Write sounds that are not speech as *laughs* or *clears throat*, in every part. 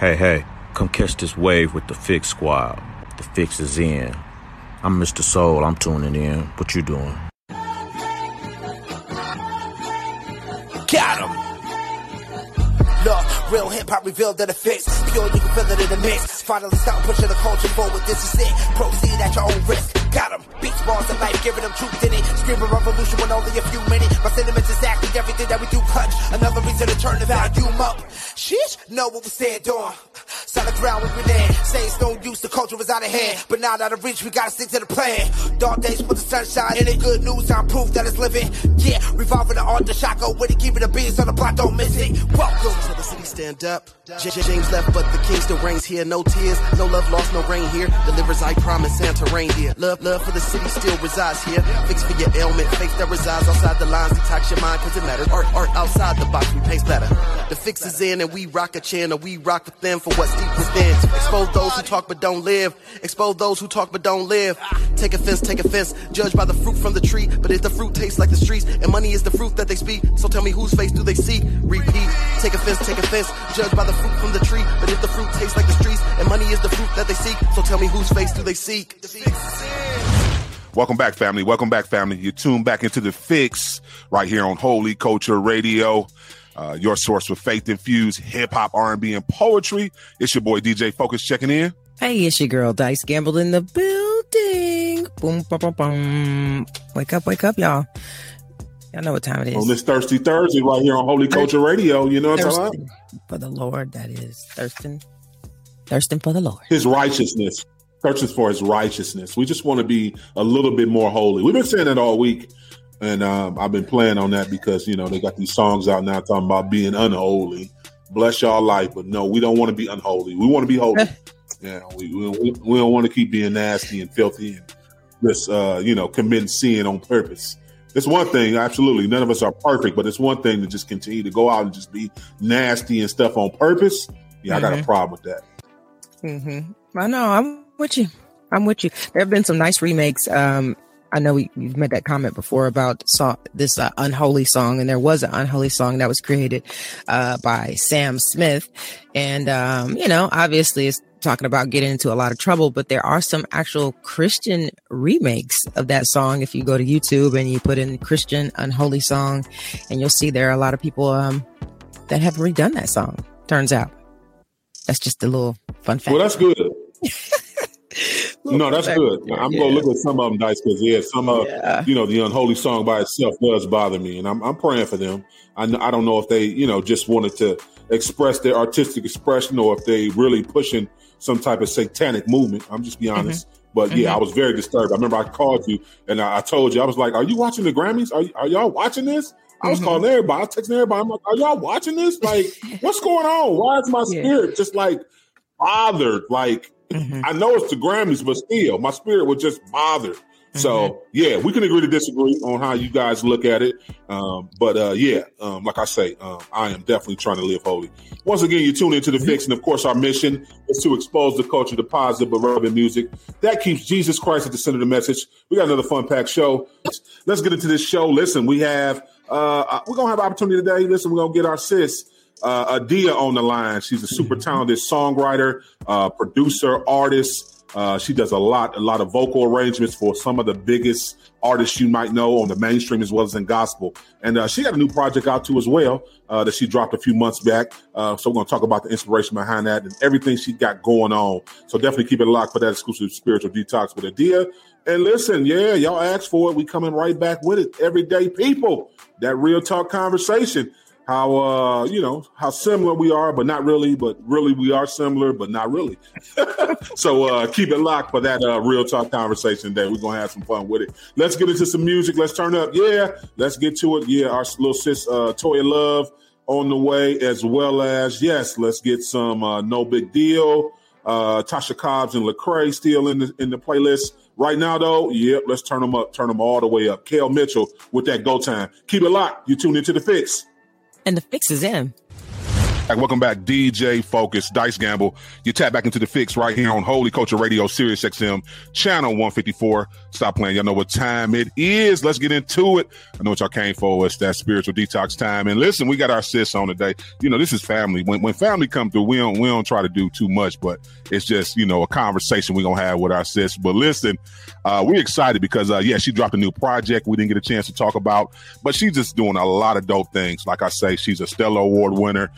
Hey, hey, come catch this wave with the Fix Squad. The fix is in. I'm Mr. Soul, I'm tuning in. What you doing? Got him. Look, real hip hop revealed that it fits. Pure, you can feel it in the mix. Finally stop pushing the culture forward. This is it. Proceed at your own risk. Got him. Beats, bars, and life, giving them truth in it. Screaming revolution when only a few minutes. My sentiments exactly everything that we do clutch. Another reason to turn the volume up. Sheesh, know what we stand on. Solid ground we been in. Say it's no use, the culture was out of hand. But now out of reach, we gotta stick to the plan. Dark days with the sunshine in it. Good news, I'm proof that it's living. Yeah, revolving the art, the shotgun with it. Keeping the beats on the block, don't miss it. Welcome to the city, stand up. James left, but the king still reigns here. No tears, no love lost, no rain here. Delivers, I promise, Santa rain here. Love, love for the city still resides here. Fix for your ailment, faith that resides outside the lines. Detox your mind, cause it matters. Art, art outside the box, we paste better. The fix is in, and we rock a channel. We rock with them for what's deep within. Expose those who talk but don't live. Expose those who talk but don't live. Take offense, take offense. Judge by the fruit from the tree. But if the fruit tastes like the streets, and money is the fruit that they speak, so tell me whose face do they see? Repeat. Take offense, take offense. Judge by the fruit from the tree. But if the fruit tastes like the streets, and money is the fruit that they seek, so tell me whose face do they seek? Welcome back, family. Welcome back, family. You tuned back into the fix right here on Holy Culture Radio. Uh, your source for faith-infused hip hop, R&B, and poetry. It's your boy DJ Focus checking in. Hey, it's your girl Dice Gamble in the building. Boom, boom, boom, boom. Wake up, wake up, y'all. Y'all know what time it is. On this Thirsty Thursday, right here on Holy Culture Radio. You know what I'm talking about? For the Lord, that is. Thirsting. Thirsting for the Lord. His righteousness. Thirsting for his righteousness. We just want to be a little bit more holy. We've been saying that all week. And um, I've been playing on that because, you know, they got these songs out now talking about being unholy. Bless y'all life. But no, we don't want to be unholy. We want to be holy. *laughs* yeah, we, we, we don't want to keep being nasty and filthy and just, uh, you know, committing sin on purpose. It's one thing, absolutely. None of us are perfect, but it's one thing to just continue to go out and just be nasty and stuff on purpose. Yeah, I got a Mhm. problem with that. Mm-hmm. I know. I'm with you. I'm with you. There have been some nice remakes. Um, I know we, you've made that comment before about saw this uh, unholy song, and there was an unholy song that was created uh, by Sam Smith, and um, you know, obviously, it's talking about getting into a lot of trouble. But there are some actual Christian remakes of that song. If you go to YouTube and you put in Christian unholy song, and you'll see there are a lot of people um, that have redone that song. Turns out, that's just a little fun fact. Well, that's good. No, that's good. there, I'm yeah. gonna look at some of them, Dice, because yeah, some of Yeah. you know the unholy song by itself does bother me, and I'm I'm praying for them. I I don't know if they you know just wanted to express their artistic expression or if they really pushing some type of satanic movement. I'm just be Mm-hmm. honest. But yeah, I was very disturbed. I remember I called you and I, I told you I was like, "Are you watching the Grammys? Are, are y'all watching this?" I was Mhm. calling everybody. I was texting everybody. I'm like, "Are y'all watching this? Like, *laughs* what's going on? Why is my Yeah. spirit just like bothered? Like, Mhm. I know it's the Grammys, but still, my spirit was just bothered. So yeah, we can agree to disagree on how you guys look at it. Um, but uh, yeah, um, like I say, um, I am definitely trying to live holy. Once again, you tune into the fix, and of course, our mission is to expose the culture to positive but relevant music that keeps Jesus Christ at the center of the message. We got another fun packed show. Let's get into this show. Listen, we have uh, we're gonna have opportunity today. Listen, we're gonna get our sis uh, Adia on the line. She's a super talented songwriter, uh, producer, artist. Uh, she does a lot, a lot of vocal arrangements for some of the biggest artists you might know on the mainstream as well as in gospel. And uh, she got a new project out too as well uh, that she dropped a few months back. Uh, so we're going to talk about the inspiration behind that and everything she got going on. So definitely keep it locked for that exclusive spiritual detox with Adia. And listen, yeah, y'all asked for it. We coming right back with it. Everyday people, that real talk conversation how uh you know how similar we are but not really but really we are similar but not really. *laughs* So uh keep it locked for that uh real talk conversation today. We're gonna have some fun with it. Let's get into some music. Let's turn up. Yeah let's get to it. Yeah our little sis uh toya love on the way as well as yes let's get some uh no big deal. Uh tasha cobbs and lecrae still in the in the playlist. Right now though yep let's turn them up turn them all the way up. Kel mitchell with that go time. Keep it locked. You tune into the fix And the fix is in. Welcome back, DJ Focus, Dice Gamble. You tap back into the fix right here on Holy Culture Radio, Sirius XM, channel 154. Stop playing. Y'all know what time it is. Let's get into it. I know what y'all came for. It's that spiritual detox time. And listen, we got our sis on today. You know, this is family. When when family come through, we don't we don't try to do too much, but it's just, you know, a conversation we're gonna have with our sis. But listen, uh, we're excited because uh, yeah, she dropped a new project we didn't get a chance to talk about, but she's just doing a lot of dope things. Like I say, she's a Stellar Award winner.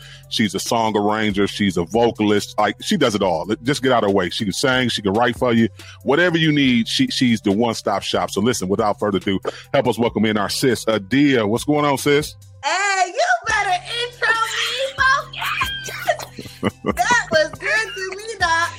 She's a song arranger. She's a vocalist. Like she does it all. Just get out of the way. She can sing. She can write for you. Whatever you need, she, she's the one stop shop. So listen, without further ado, help us welcome in our sis, Adia. What's going on, sis? Hey, you better intro me, Focus. *laughs* that was good to me, Doc.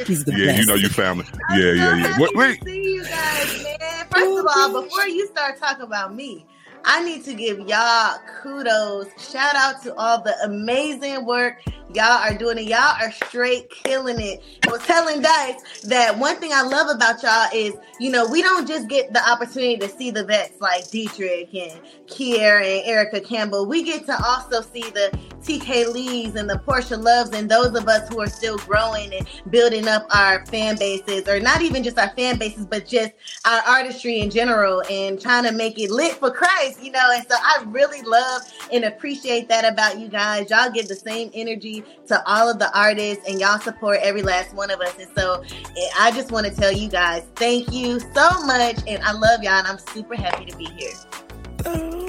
*laughs* He's the yeah, best. you know you family. I'm Yeah, so yeah, yeah. happy Wait, wait. to see you guys, man. First of all, before you start talking about me, I need to give y'all kudos. Shout out to all the amazing work y'all are doing. Y'all are straight killing it. I was telling Dice that one thing I love about y'all is, you know, we don't just get the opportunity to see the vets like Deitrick and Kier and Erica Campbell. We get to also see the TK Lees and the Portia Loves and those of us who are still growing and building up our fan bases, or not even just our fan bases, but just our artistry in general and trying to make it lit for Christ, you know. And so I really love and appreciate that about you guys. Y'all give the same energy to all of the artists and y'all support every last one of us. And so eh, I just want to tell you guys, thank you so much. And I love y'all and I'm super happy to be here.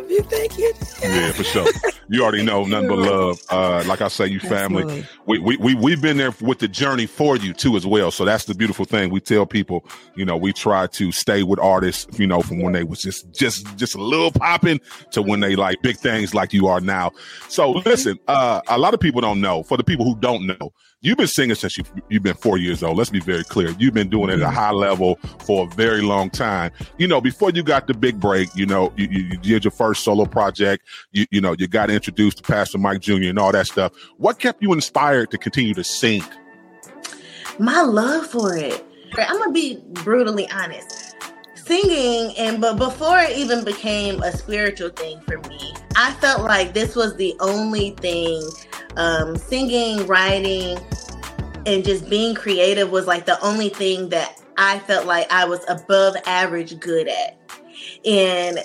Love you. Thank you. Yeah, for sure. You already know nothing but *laughs* love. Uh, like I say, you family. Absolutely. We, we, we, we've been there with the journey for you too, as well. So that's the beautiful thing. We tell people, you know, we try to stay with artists, you know, from when they was just, just, just a little popping to when they like big things like you are now. So listen, uh, a lot of people don't know. For the people who don't know, you've been singing since you, you've been four years old. Let's be very clear. You've been doing it at a mm. high level for a very long time. You know, before you got the big break, you know, you, you, you did your first solo project. You, you know, you got introduced to Pastor Mike Jr. and all that stuff. What kept you inspired to continue to sing? my love for it. I'm gonna be brutally honest. Singing and but before it even became a spiritual thing for me, I felt like this was the only thing. Um, singing, writing, and just being creative was like the only thing that I felt like I was above average good at. And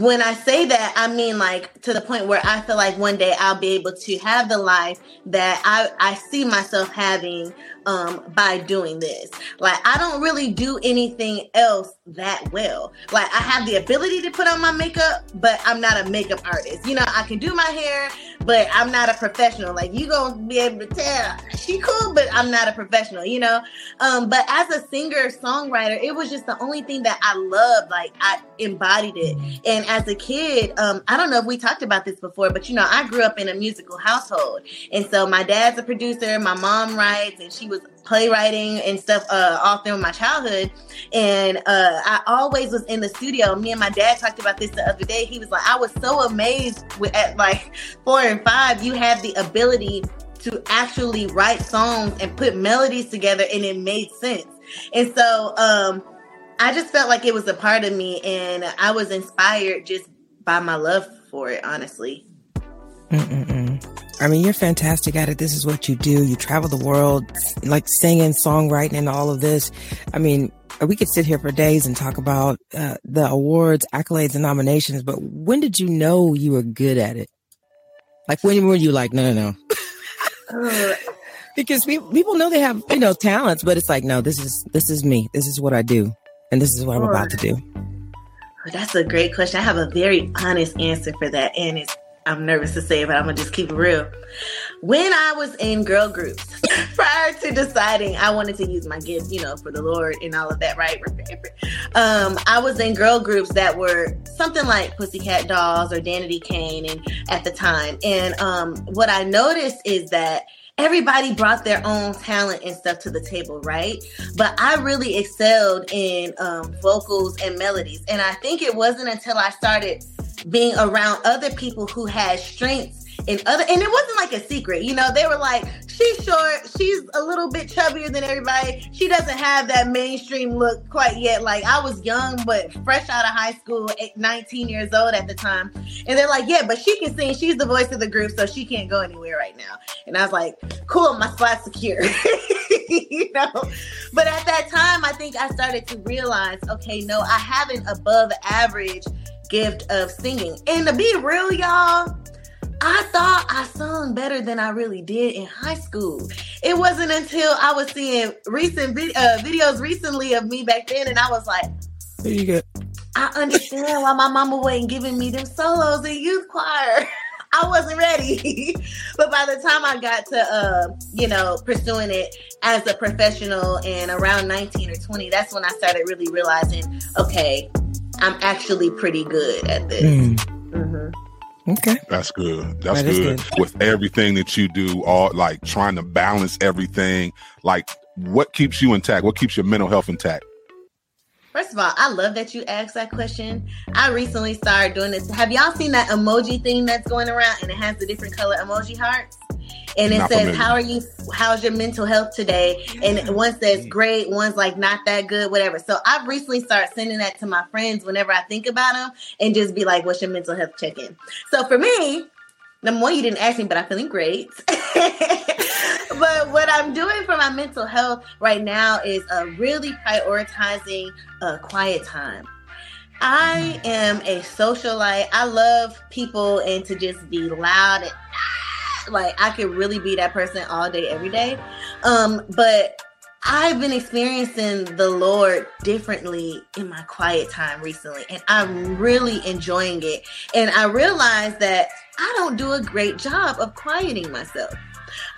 when I say that, I mean like to the point where I feel like one day I'll be able to have the life that I, I see myself having um, by doing this. Like I don't really do anything else that well. Like I have the ability to put on my makeup, but I'm not a makeup artist. You know, I can do my hair, but I'm not a professional. Like you gonna be able to tell she cool, but I'm not a professional. You know. Um, but as a singer songwriter, it was just the only thing that I loved. Like I embodied it. And as a kid, um, I don't know if we talked about this before, but you know, I grew up in a musical household, and so my dad's a producer, my mom writes, and she was playwriting and stuff uh, all through my childhood. And uh, I always was in the studio. Me and my dad talked about this the other day. He was like, I was so amazed with at like four and five, you have the ability to actually write songs and put melodies together, and it made sense. And so um, I just felt like it was a part of me, and I was inspired just by my love for it, honestly. Mm-mm-mm. I mean, you're fantastic at it. This is what you do. You travel the world, like singing, songwriting, and all of this. I mean, we could sit here for days and talk about uh, the awards, accolades, and nominations. But when did you know you were good at it? Like when were you like, no, no, no? *laughs* because we, people know they have you know talents, but it's like, no, this is this is me. This is what I do, and this is what I'm about to do. That's a great question. I have a very honest answer for that, and it's I'm nervous to say it, but I'm gonna just keep it real. When I was in girl groups, *laughs* prior to deciding I wanted to use my gift, you know, for the Lord and all of that, right? Um, I was in girl groups that were something like Pussycat Dolls or Danity Kane, and at the time, and um, what I noticed is that everybody brought their own talent and stuff to the table, right? But I really excelled in um, vocals and melodies, and I think it wasn't until I started being around other people who had strengths in other and it wasn't like a secret you know they were like she's short. She's a little bit chubbier than everybody. She doesn't have that mainstream look quite yet. Like I was young, but fresh out of high school, 19 years old at the time. And they're like, yeah, but she can sing. She's the voice of the group, so she can't go anywhere right now. And I was like, cool, my spot's secure. *laughs* you know? But at that time, I think I started to realize, okay, no, I have an above average gift of singing. And to be real, y'all, I thought I sung better than I really did in high school. It wasn't until I was seeing recent vid- uh, videos recently of me back then, and I was like, There you go. I understand why my mama wasn't giving me them solos in youth choir. *laughs* I wasn't ready. *laughs* but by the time I got to, uh, you know, pursuing it as a professional and around 19 or 20, that's when I started really realizing, okay, I'm actually pretty good at this. Mm. hmm Okay. That's good. That's That is good. good. With everything that you do, all like trying to balance everything. Like, what keeps you intact? What keeps your mental health intact? First of all, I love that you asked that question. I recently started doing this. Have y'all seen that emoji thing that's going around and it has the different color emoji hearts? And it Not says, familiar. How are you? How's your mental health today? And one says great, one's like not that good, whatever. So I've recently started sending that to my friends whenever I think about them and just be like, What's your mental health check in? So for me, number one, you didn't ask me, but I'm feeling great. *laughs* but what I'm doing for my mental health right now is uh, really prioritizing uh, quiet time. I am a socialite. I love people and to just be loud and ah, like I could really be that person all day, every day. Um, but I've been experiencing the Lord differently in my quiet time recently, and I'm really enjoying it. And I realized that I don't do a great job of quieting myself.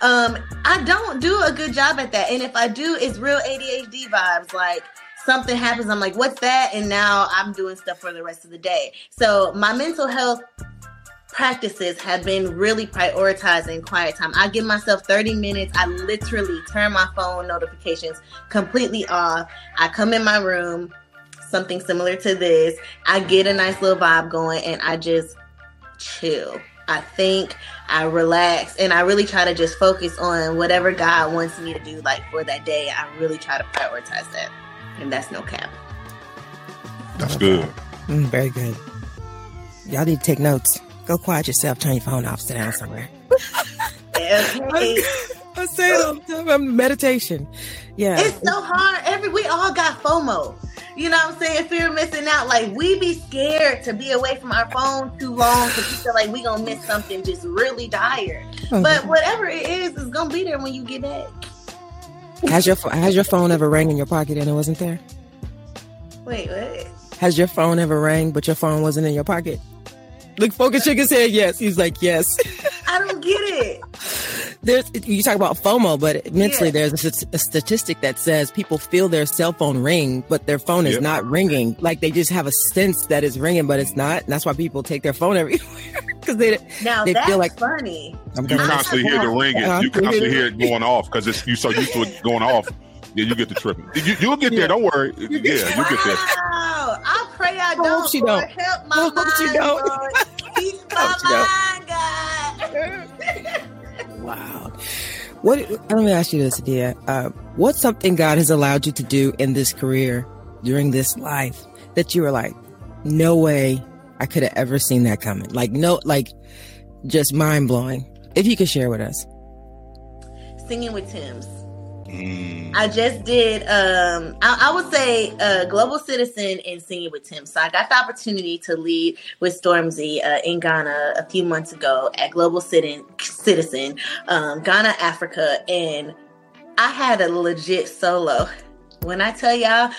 Um, I don't do a good job at that. And if I do, it's real ADHD vibes. Like something happens, I'm like, what's that? And now I'm doing stuff for the rest of the day. So my mental health practices have been really prioritizing quiet time. I give myself 30 minutes. I literally turn my phone notifications completely off. I come in my room, something similar to this. I get a nice little vibe going and I just chill. I think, I relax, and I really try to just focus on whatever God wants me to do, like for that day. I really try to prioritize that. And that's no cap. That's good. Mm, very good. Y'all need to take notes. Go quiet yourself. Turn your phone off. Sit down somewhere. Okay. *laughs* I say it all the time. I'm meditation. Yeah. It's so hard. Every we all got FOMO. You know what I'm saying? Fear of missing out. Like we be scared to be away from our phone too long because we feel like we gonna miss something just really dire. Oh, But whatever it is, it's gonna be there when you get back. has your has your phone ever rang in your pocket and it wasn't there? Wait, what? Has your phone ever rang but your phone wasn't in your pocket? Look, focus his head yes. He's like yes. I don't get it. There's you talk about FOMO, but mentally Yeah. there's a, a statistic that says people feel their cell phone ring, but their phone is Yep. not ringing. Like they just have a sense that it's ringing, but it's not. And that's why people take their phone *laughs* everywhere because they Now They that's feel like- funny. I'm You constantly hear the ringing. You constantly hear it *laughs* going off because it's you so used to it going off. Yeah, you get the tripping. You, you'll get there. Don't worry. Yeah, you get there. Wow. I pray I don't. she Lord. don't. Help my I hope mind, *laughs* she don't. Lord. Keep my mind, God. Wow. What? Let me ask you this, Adia. Uh, what's something God has allowed you to do in this career during this life that you were like, no way I could have ever seen that coming? Like, no, like, just mind blowing. If you could share with us. Singing with Tems. Mm. I just did. Um, I, I would say uh, global citizen and singing with Tems. So I got the opportunity to lead with Stormzy uh, in Ghana a few months ago at Global Citizen, Citizen, um, Ghana, Africa, and I had a legit solo. When I tell y'all,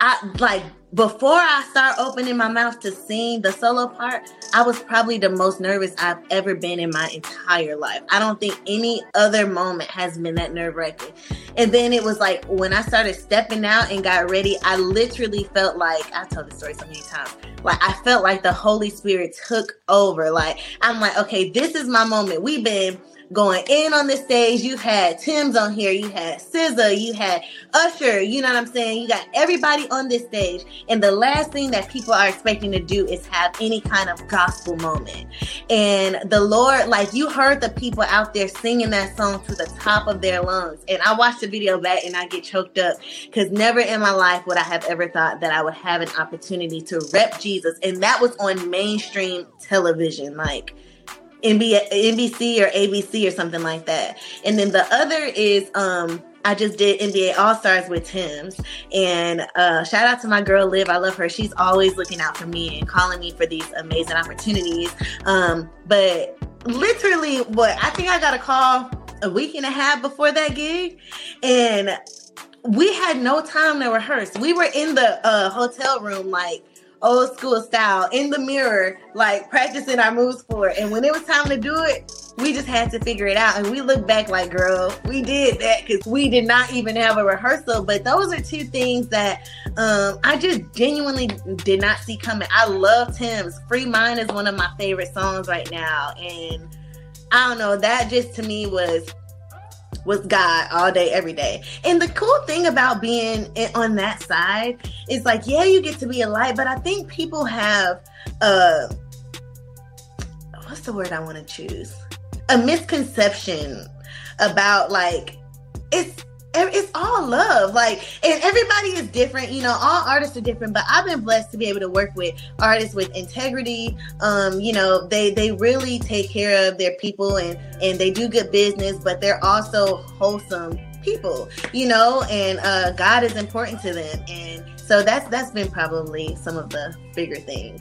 I like before I start opening my mouth to sing the solo part, I was probably the most nervous I've ever been in my entire life. I don't think any other moment has been that nerve wracking. And then it was like when I started stepping out and got ready, I literally felt like I told the story so many times. Like I felt like the Holy Spirit took over. Like I'm like, okay, this is my moment. We've been going in on the stage. You had Tems on here, you had SZA, you had Usher, you know what I'm saying? You got everybody on this stage. And the last thing that people are expecting to do is have any kind of gospel moment. And the Lord, like you heard the people out there singing that song to the top of their lungs. And I watched the video back and I get choked up because never in my life would I have ever thought that I would have an opportunity to rep Jesus. And that was on mainstream television. Like, NBC or ABC or something like that. And then the other is um I just did NBA All Stars with Tems. and uh, shout out to my girl Liv. I love her. She's always looking out for me and calling me for these amazing opportunities. Um, but literally, what I think I got a call a week and a half before that gig, and we had no time to rehearse. We were in the uh, hotel room like old school style in the mirror, like practicing our moves for it. And when it was time to do it, we just had to figure it out. And we look back like, girl, we did that because we did not even have a rehearsal. But those are two things that um, I just genuinely did not see coming. I love Tems. Free Mind is one of my favorite songs right now. And I don't know, that just to me was was God all day, every day. And the cool thing about being on that side is like, yeah, you get to be a light, but I think people have uh what's the word I want to choose? A misconception about like it's it's all love. Like, and everybody is different. You know, all artists are different. But I've been blessed to be able to work with artists with integrity. Um, you know, they they really take care of their people and and they do good business, but they're also wholesome people. You know, and uh, God is important to them, and so that's that's been probably some of the bigger things.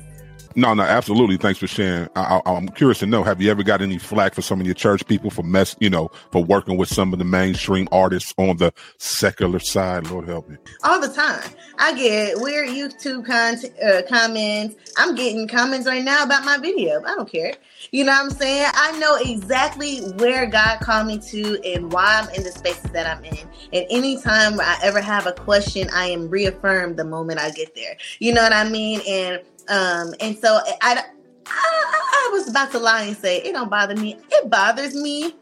No, no, absolutely. Thanks for sharing. I, am curious to know: Have you ever got any flack for some of your church people for mess, you know, for working with some of the mainstream artists on the secular side? Lord help me. All the time, I get weird YouTube content, uh, comments. I'm getting comments right now about my video. I don't care. You know what I'm saying? I know exactly where God called me to and why I'm in the spaces that I'm in. And anytime I ever have a question, I am reaffirmed the moment I get there. You know what I mean? And um, and so I, I, I was about to lie and say it don't bother me. It bothers me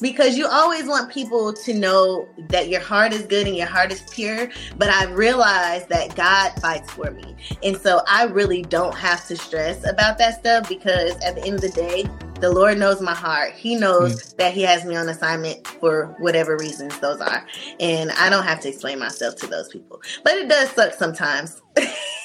because you always want people to know that your heart is good and your heart is pure. But I realized that God fights for me. And so I really don't have to stress about that stuff because at the end of the day, the Lord knows my heart. He knows mm. that He has me on assignment for whatever reasons those are. And I don't have to explain myself to those people. But it does suck sometimes. *laughs*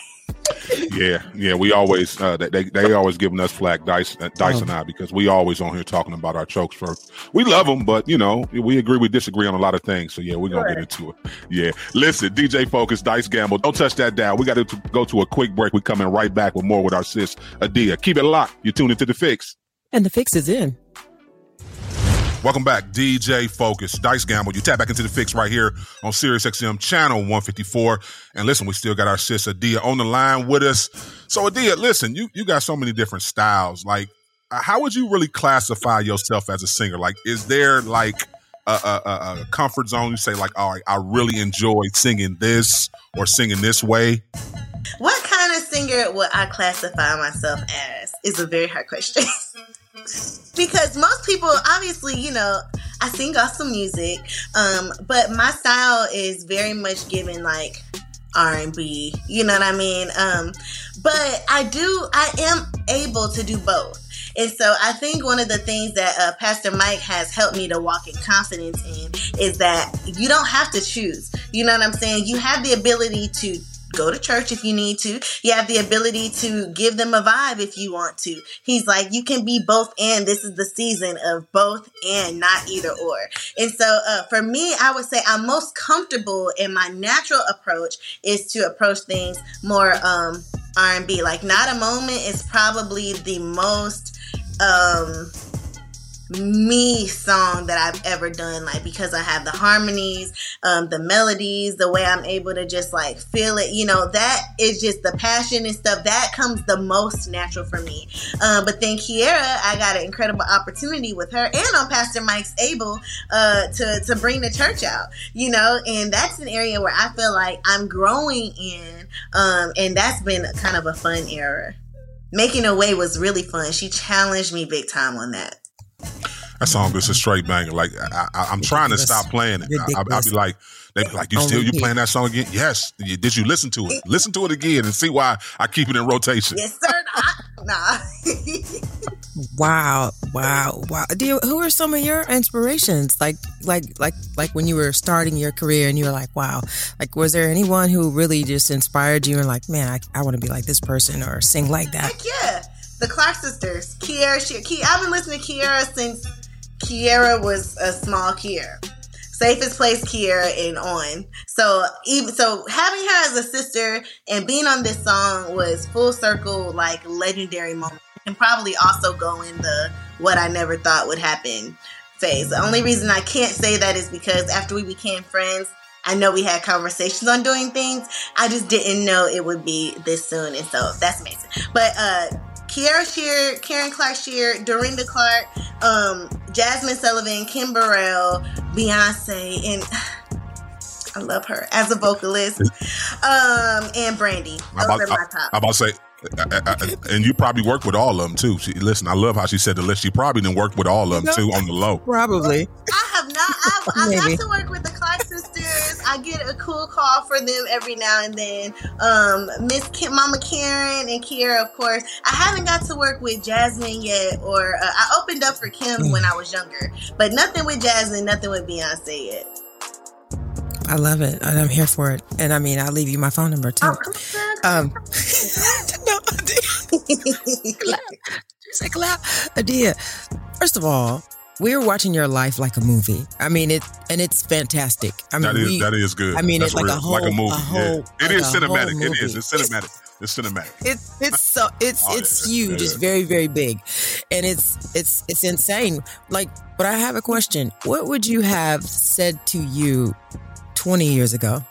yeah, yeah, we always uh, they they always giving us flack, Dice, uh, Dice and I, because we always on here talking about our chokes first. We love them, but you know we agree, we disagree on a lot of things. So yeah, we're gonna sure. get into it. Yeah, listen, DJ Focus, Dice Gamble, don't touch that down. We got to go to a quick break. We're coming right back with more with our sis Adia. Keep it locked. You tune into the fix, and the fix is in. Welcome back, DJ Focus, Dice Gamble. You tap back into the fix right here on Sirius XM channel 154. And listen, we still got our sis Adia on the line with us. So Adia, listen, you, you got so many different styles. Like, uh, how would you really classify yourself as a singer? Like, is there like a, a, a comfort zone? You say like, all right, I really enjoy singing this or singing this way. What kind of singer would I classify myself as? Is a very hard question. *laughs* because most people obviously you know i sing gospel music um but my style is very much given like r&b you know what i mean um but i do i am able to do both and so I think one of the things that uh, Pastor Mike has helped me to walk in confidence in is that you don't have to choose. You know what I'm saying? You have the ability to go to church if you need to. You have the ability to give them a vibe if you want to. He's like, you can be both and. This is the season of both and, not either or. And so uh, for me, I would say I'm most comfortable in my natural approach is to approach things more um, R&B. Like, Not a Moment is probably the most. Um, me song that I've ever done, like because I have the harmonies, um, the melodies, the way I'm able to just like feel it, you know, that is just the passion and stuff that comes the most natural for me. Um, but then Kierra, I got an incredible opportunity with her and on Pastor Mike's able uh, to to bring the church out, you know, and that's an area where I feel like I'm growing in, um, and that's been kind of a fun era. Making a way was really fun. She challenged me big time on that. That song is a straight banger. Like I, am trying to stop playing it. I, will be like, they be like, you still you playing that song again? Yes. Did you listen to it? Listen to it again and see why I keep it in rotation. Yes, sir. nah. *laughs* wow, wow, wow. You, who are some of your inspirations? Like, like, like, like when you were starting your career and you were like, wow. Like, was there anyone who really just inspired you and like, man, I, I want to be like this person or sing like that? Heck yeah, the Clark sisters, Kierra. She, I've been listening to Kierra since Kierra was a small Kierra safest place Kierra and on. So even so having her as a sister and being on this song was full circle like legendary moment. And probably also go in the what I never thought would happen phase. The only reason I can't say that is because after we became friends, I know we had conversations on doing things. I just didn't know it would be this soon. And so that's amazing. But uh Kierra Sheard, Karen Clark Sheard, Dorinda Clark, um, Jazmine Sullivan, Kim Burrell, Beyonce, and *sighs* I love her as a vocalist. Um, and Brandy. Those about, are my top. I, about to say, and you probably worked with all of them too. She, listen, I love how she said the list. She probably didn't work with all of them too on the low. Probably. I have not. I've, I got *laughs* to work with the Clark sisters. I get a cool call for them every now and then. Um, Miss Kim, Mama Karen and Kierra, of course. I haven't got to work with Jazmine yet, or uh, I opened up for Kim when I was younger, but nothing with Jazmine, nothing with Beyonce yet. I love it, and I'm here for it. And I mean, I'll leave you my phone number too. Oh, um, *laughs* *laughs* no. *laughs* Say clap, Adia. First of all, we're watching your life like a movie. I mean it, and it's fantastic. I mean, that is we, that is good. I mean, it's like a whole, like a movie. A whole, yeah. It like is cinematic. It is. It's cinematic. It's cinematic. It's it's so it's *laughs* Oh, it's yeah, huge. yeah. It's very very big, and it's it's it's insane. Like, but I have a question. What would you have said to you twenty years ago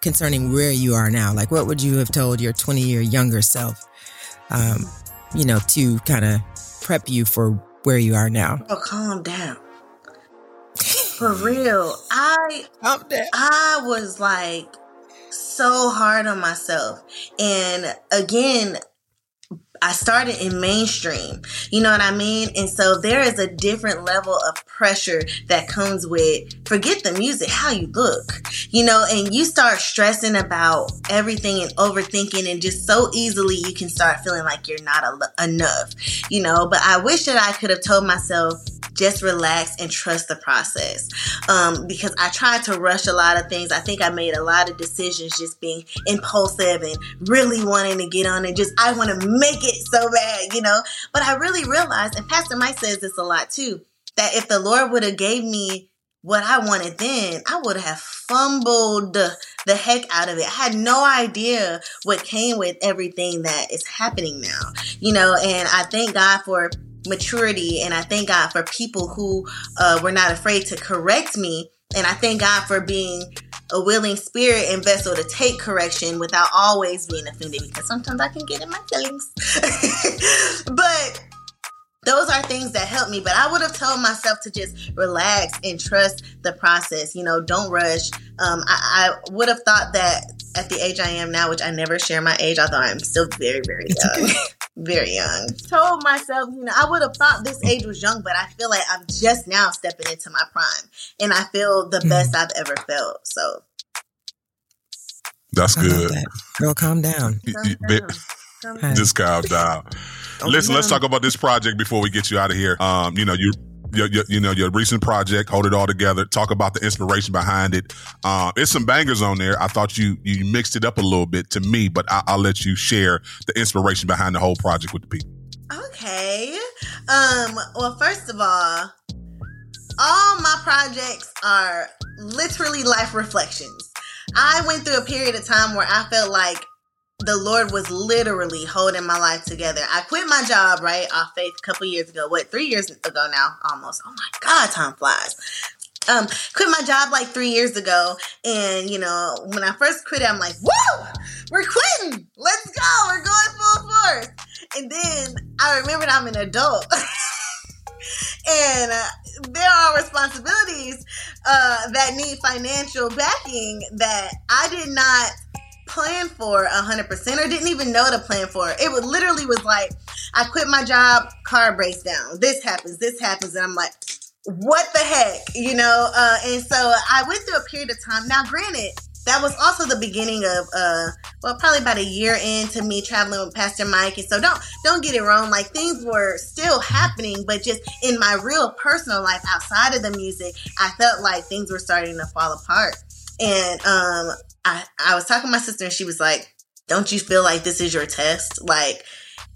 concerning where you are now? Like, what would you have told your twenty year younger self? Um, you know, to kind of prep you for where you are now. Oh, calm down. For real, I. *laughs* I was like so hard on myself. And again, I started in mainstream. You know what I mean? And so there is a different level of pressure that comes with forget the music, how you look. You know, and you start stressing about everything and overthinking and just so easily you can start feeling like you're not a, enough. You know, but I wish that I could have told myself just relax and trust the process. Um, because I tried to rush a lot of things. I think I made a lot of decisions just being impulsive and really wanting to get on and just, I want to make it so bad, you know? But I really realized, and Pastor Mike says this a lot too, that if the Lord would have gave me what I wanted then, I would have fumbled the heck out of it. I had no idea what came with everything that is happening now, you know, and I thank God for maturity and I thank God for people who uh, were not afraid to correct me. And I thank God for being a willing spirit and vessel to take correction without always being offended because sometimes I can get in my feelings. *laughs* but those are things that help me. But I would have told myself to just relax and trust the process. You know, don't rush. Um, I, I would have thought that at the age I am now, which I never share my age, although I'm still very, very young. *laughs* very young. Told myself, you know, I would have thought this age was young, but I feel like I'm just now stepping into my prime. And I feel the best I've ever felt. So That's I good. that. Girl, calm down. You- calm you- down. bit- Calm down. Just calm down. *laughs* Listen, let's talk about this project before we get you out of here. Um, you know, you. Your, your, you know your recent project, hold it all together. Talk about the inspiration behind it. Um, it's some bangers on there. I thought you you mixed it up a little bit to me, but I, I'll let you share the inspiration behind the whole project with the people. Okay. Um, well, first of all, all my projects are literally life reflections. I went through a period of time where I felt like the Lord was literally holding my life together. I quit my job, right, off faith a couple years ago. What, three years ago now? Almost. Oh my God, time flies. Um, quit my job like three years ago. And, you know, when I first quit it, I'm like, woo, we're quitting. Let's go. We're going full force. And then I remembered I'm an adult. *laughs* and uh, there are responsibilities uh, that need financial backing that I did not plan for 100% or didn't even know to plan for. It would literally was like, I quit my job, car breaks down. This happens, this happens. And I'm like, what the heck, you know? Uh, and so I went through a period of time. Now, granted, that was also the beginning of uh well probably about a year into me traveling with pastor mike and so don't don't get it wrong like things were still happening but just in my real personal life outside of the music i felt like things were starting to fall apart and um i i was talking to my sister and she was like don't you feel like this is your test? Like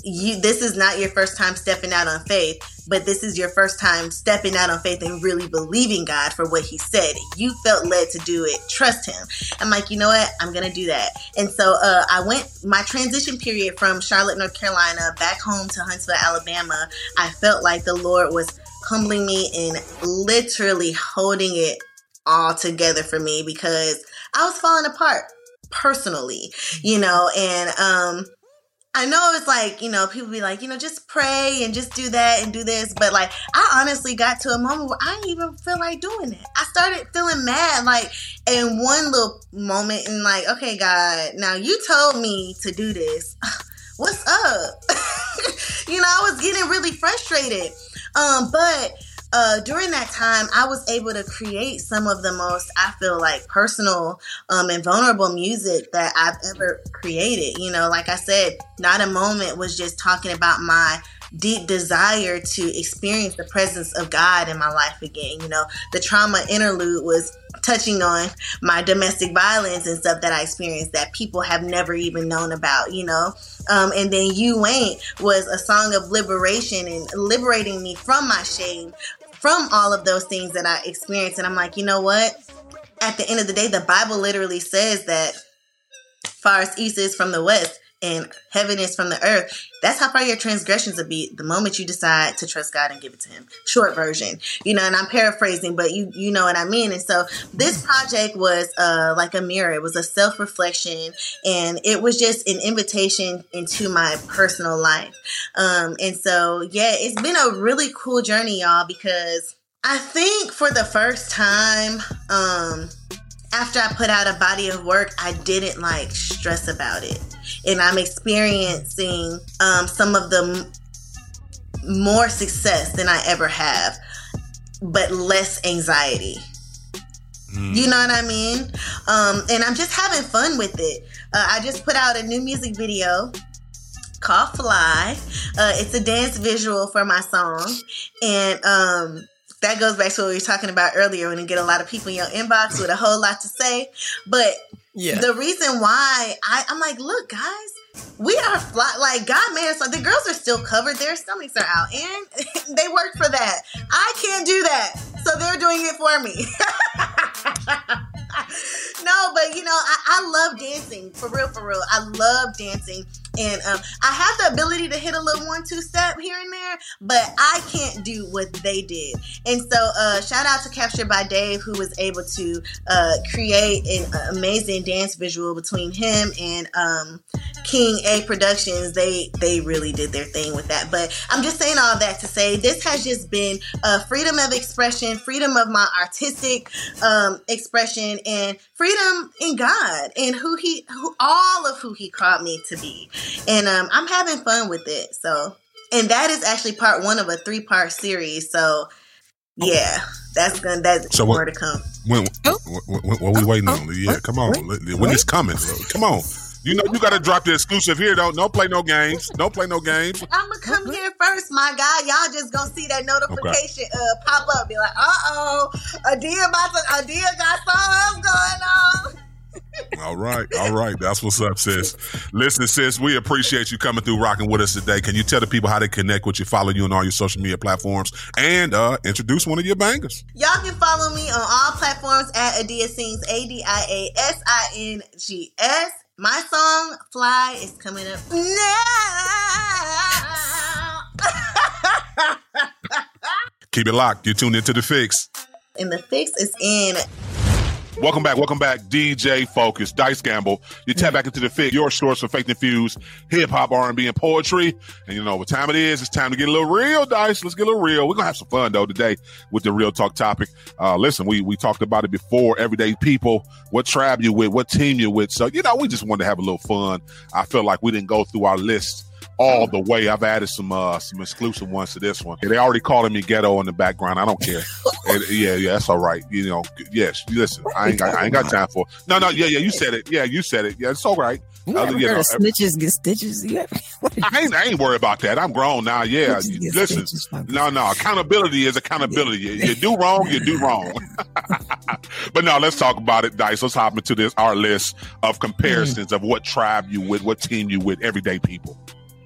you this is not your first time stepping out on faith but this is your first time stepping out on faith and really believing god for what he said. You felt led to do it. Trust him. I'm like you know what? I'm gonna do that. And so uh, i went my transition period from charlotte north carolina back home to huntsville alabama i felt like the lord was humbling me and literally holding it all together for me because i was falling apart personally you know and um I know it's like, you know, people be like, you know, just pray and just do that and do this. But like, I honestly got to a moment where I didn't even feel like doing it. I started feeling mad, like, in one little moment, and like, okay, God, now you told me to do this. *laughs* What's up? *laughs* you know, I was getting really frustrated. Um, but uh, during that time, I was able to create some of the most, I feel like, personal um, and vulnerable music that I've ever created. You know, like I said, not a moment was just talking about my deep desire to experience the presence of God in my life again. You know, the trauma interlude was touching on my domestic violence and stuff that I experienced that people have never even known about, you know. Um, and then You Ain't was a song of liberation and liberating me from my shame, from all of those things that I experienced. And I'm like, you know what? At the end of the day, the Bible literally says that far as east is from the west and heaven is from the earth. That's how far your transgressions will be the moment you decide to trust God and give it to Him. Short version, you know, and I'm paraphrasing, but you you know what I mean. And so this project was uh, like a mirror. It was a self reflection, and it was just an invitation into my personal life. Um, and so yeah, it's been a really cool journey, y'all, because I think for the first time, um, after I put out a body of work, I didn't like stress about it and I'm experiencing um, some of the m- more success than I ever have, but less anxiety. Mm. You know what I mean? Um, and I'm just having fun with it. Uh, I just put out a new music video called Fly. Uh, it's a dance visual for my song. And um, that goes back to what we were talking about earlier when you get a lot of people in your inbox with a whole lot to say. But yeah. The reason why I, I'm like, look, guys, we are fly, like God. Like the girls are still covered; their stomachs are out, and *laughs* they work for that. I can't do that, so they're doing it for me. *laughs* no, but you know, I, I love dancing for real, for real. I love dancing. And um, I have the ability to hit a little one two step here and there, but I can't do what they did. And so, uh, shout out to Captured by Dave, who was able to uh, create an amazing dance visual between him and um, King A Productions. They they really did their thing with that. But I'm just saying all that to say this has just been a freedom of expression, freedom of my artistic um, expression, and freedom in God and who He, who all of who He called me to be and um, I'm having fun with it. So, and that is actually part one of a three part series. So, yeah, that's gonna that's so more to come. When, oh. what, what, we waiting on? Yeah, come on. When it's coming, come on. You know you got to drop the exclusive here. Don't don't play no games. Don't play no games. I'm gonna come here first, my guy. Y'all just gonna see that notification okay. uh, pop up. Be like, uh oh, Adia about to Adia got something else going on all right, all right. That's what's up, sis. Listen, sis, we appreciate you coming through, rocking with us today. Can you tell the people how they connect with you, follow you on all your social media platforms, and uh, introduce one of your bangers? Y'all can follow me on all platforms at Adia Sings, A D I A S I N G S. My song "Fly" is coming up now. *laughs* Keep it locked. You're tuned into the fix. And the fix is in Welcome back, welcome back, DJ Focus, Dice Gamble. You tap back into the fix, your source for faith infused hip hop, R and poetry. And you know what time it is? It's time to get a little real, Dice. Let's get a little real. We're gonna have some fun though today with the real talk topic. Uh, listen, we we talked about it before. Everyday people, what tribe you with, what team you with. So you know, we just wanted to have a little fun. I feel like we didn't go through our list all the way. I've added some uh some exclusive ones to this one. They already calling me ghetto in the background. I don't care. *laughs* And, yeah, yeah, that's all right. You know, yes. Listen, I ain't got I ain't got time for. No, no, yeah, yeah. You said it. Yeah, you said it. Yeah, it's all right. You Uh, you heard know, snitches get stitches? You ever, *laughs* I ain't, I ain't worried about that. I'm grown now. Yeah, listen. stitches. No, no. Accountability is accountability. You, you do wrong, you do wrong. *laughs* but no, let's talk about it, Dice. Let's hop into this our list of comparisons of what tribe you with, what team you with, everyday people.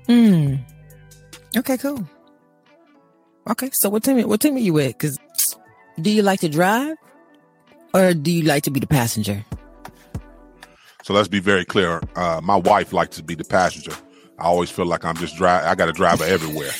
Hmm. Okay, cool. Okay, so what team? What team are you with? Because do you like to drive, or do you like to be the passenger? So let's be very clear. Uh, my wife likes to be the passenger. I always feel like I'm just drive. I got a driver everywhere.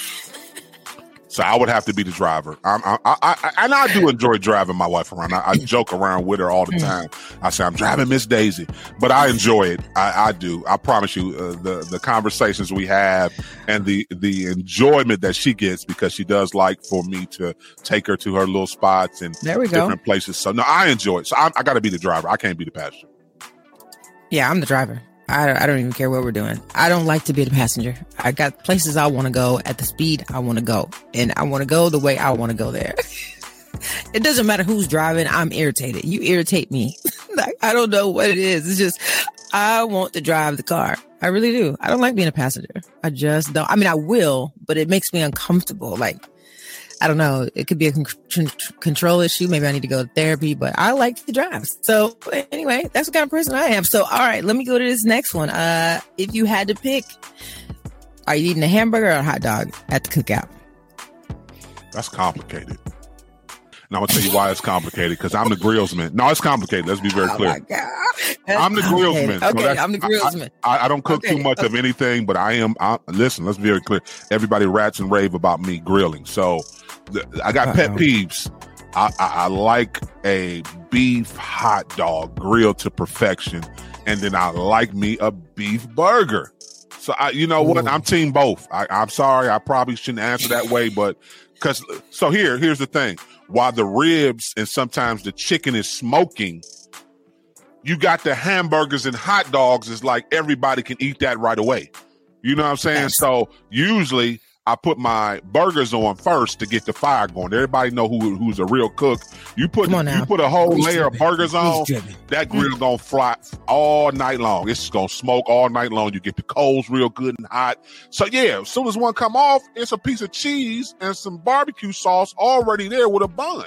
So I would have to be the driver. I'm, I, I, I, and I do enjoy driving my wife around. I, I joke around with her all the time. I say I'm driving Miss Daisy, but I enjoy it. I, I do. I promise you, uh, the the conversations we have and the the enjoyment that she gets because she does like for me to take her to her little spots and There we go. different places. So no, I enjoy it. So I, I got to be the driver. I can't be the passenger. Yeah, I'm the driver. I, I don't even care what we're doing. I don't like to be the passenger. I got places I want to go at the speed I want to go, and I want to go the way I want to go there. *laughs* it doesn't matter who's driving. I'm irritated. You irritate me. *laughs* like, I don't know what it is. It's just I want to drive the car. I really do. I don't like being a passenger. I just don't. I mean, I will, but it makes me uncomfortable. Like I don't know. It could be a con- con- control issue. Maybe I need to go to therapy, but I like to drive. So anyway, that's the kind of person I am. So all right, let me go to this next one. Uh, if you had to pick, are you eating a hamburger or a hot dog at the cookout? That's complicated. And I'm gonna tell you why it's complicated because I'm the grillsman. No, it's complicated. Let's be very Oh clear. god! I'm the *laughs* grillsman. So Okay, that's- I'm the I- grillsman. I, I don't cook Okay, too much of anything, but I am. I, listen, let's be very clear. Everybody rats and rave about me grilling. So I got pet peeves. I, I, I like a beef hot dog grilled to perfection, and then I like me a beef burger. So I, you know what? Ooh. I'm team both. I, I'm sorry, I probably shouldn't answer that way, but because so here, here's the thing: while the ribs and sometimes the chicken is smoking, you got the hamburgers and hot dogs. Is like everybody can eat that right away. You know what I'm saying? Yes. So usually I put my burgers on first to get the fire going. Everybody know who who's a real cook. You put Come on now. you put a whole Who's layer of burgers on. That grill is gonna fry all night long. It's gonna smoke all night long. You get the coals real good and hot. So yeah, as soon as one come off, it's a piece of cheese and some barbecue sauce already there with a bun.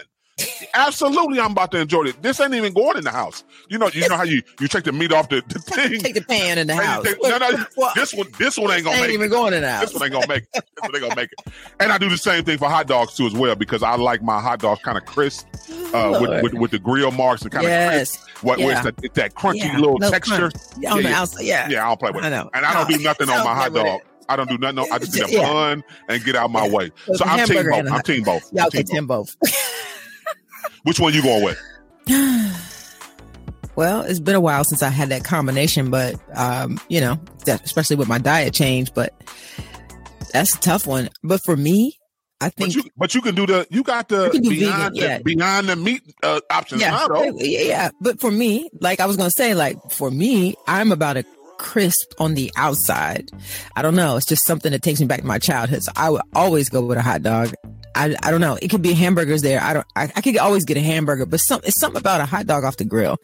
Absolutely, I'm about to enjoy it. This ain't even going in the house. You know, you know how you you take the meat off the, the *laughs* thing. Take the pan in the house. take- no, no, *laughs* What? this one, this one ain't gonna ain't make even it. going in the house. This one ain't gonna make it. This one ain't gonna make it. And I do the same thing for hot dogs too as well because I like my hot dogs kind of crisp uh, with, with with the grill marks and kind of crisp. yes. What where it's Yeah. that, it's that crunchy Yeah. little No texture. Yeah, on Yeah, the outside. Yeah. Yeah, I don't play with I it. know. And I don't No. do nothing on my hot dog. I don't do nothing. I just need a bun and get out my way. So I'm team both. I'm team both. Okay, team both. *laughs* Which one you going with? *sighs* well, it's been a while since I had that combination, but um, you know, especially with my diet change, but that's a tough one. But for me, I think But you, but you can do the. You got the You beyond, vegan, yeah. the, beyond the meat uh, options yeah, now, yeah, yeah. But for me, like I was gonna say, like for me, I'm about a crisp on the outside. I don't know. It's just something that takes me back to my childhood. So I would always go with a hot dog. I, I don't know. It could be hamburgers there. I don't. I, I could always get a hamburger, but some it's something about a hot dog off the grill.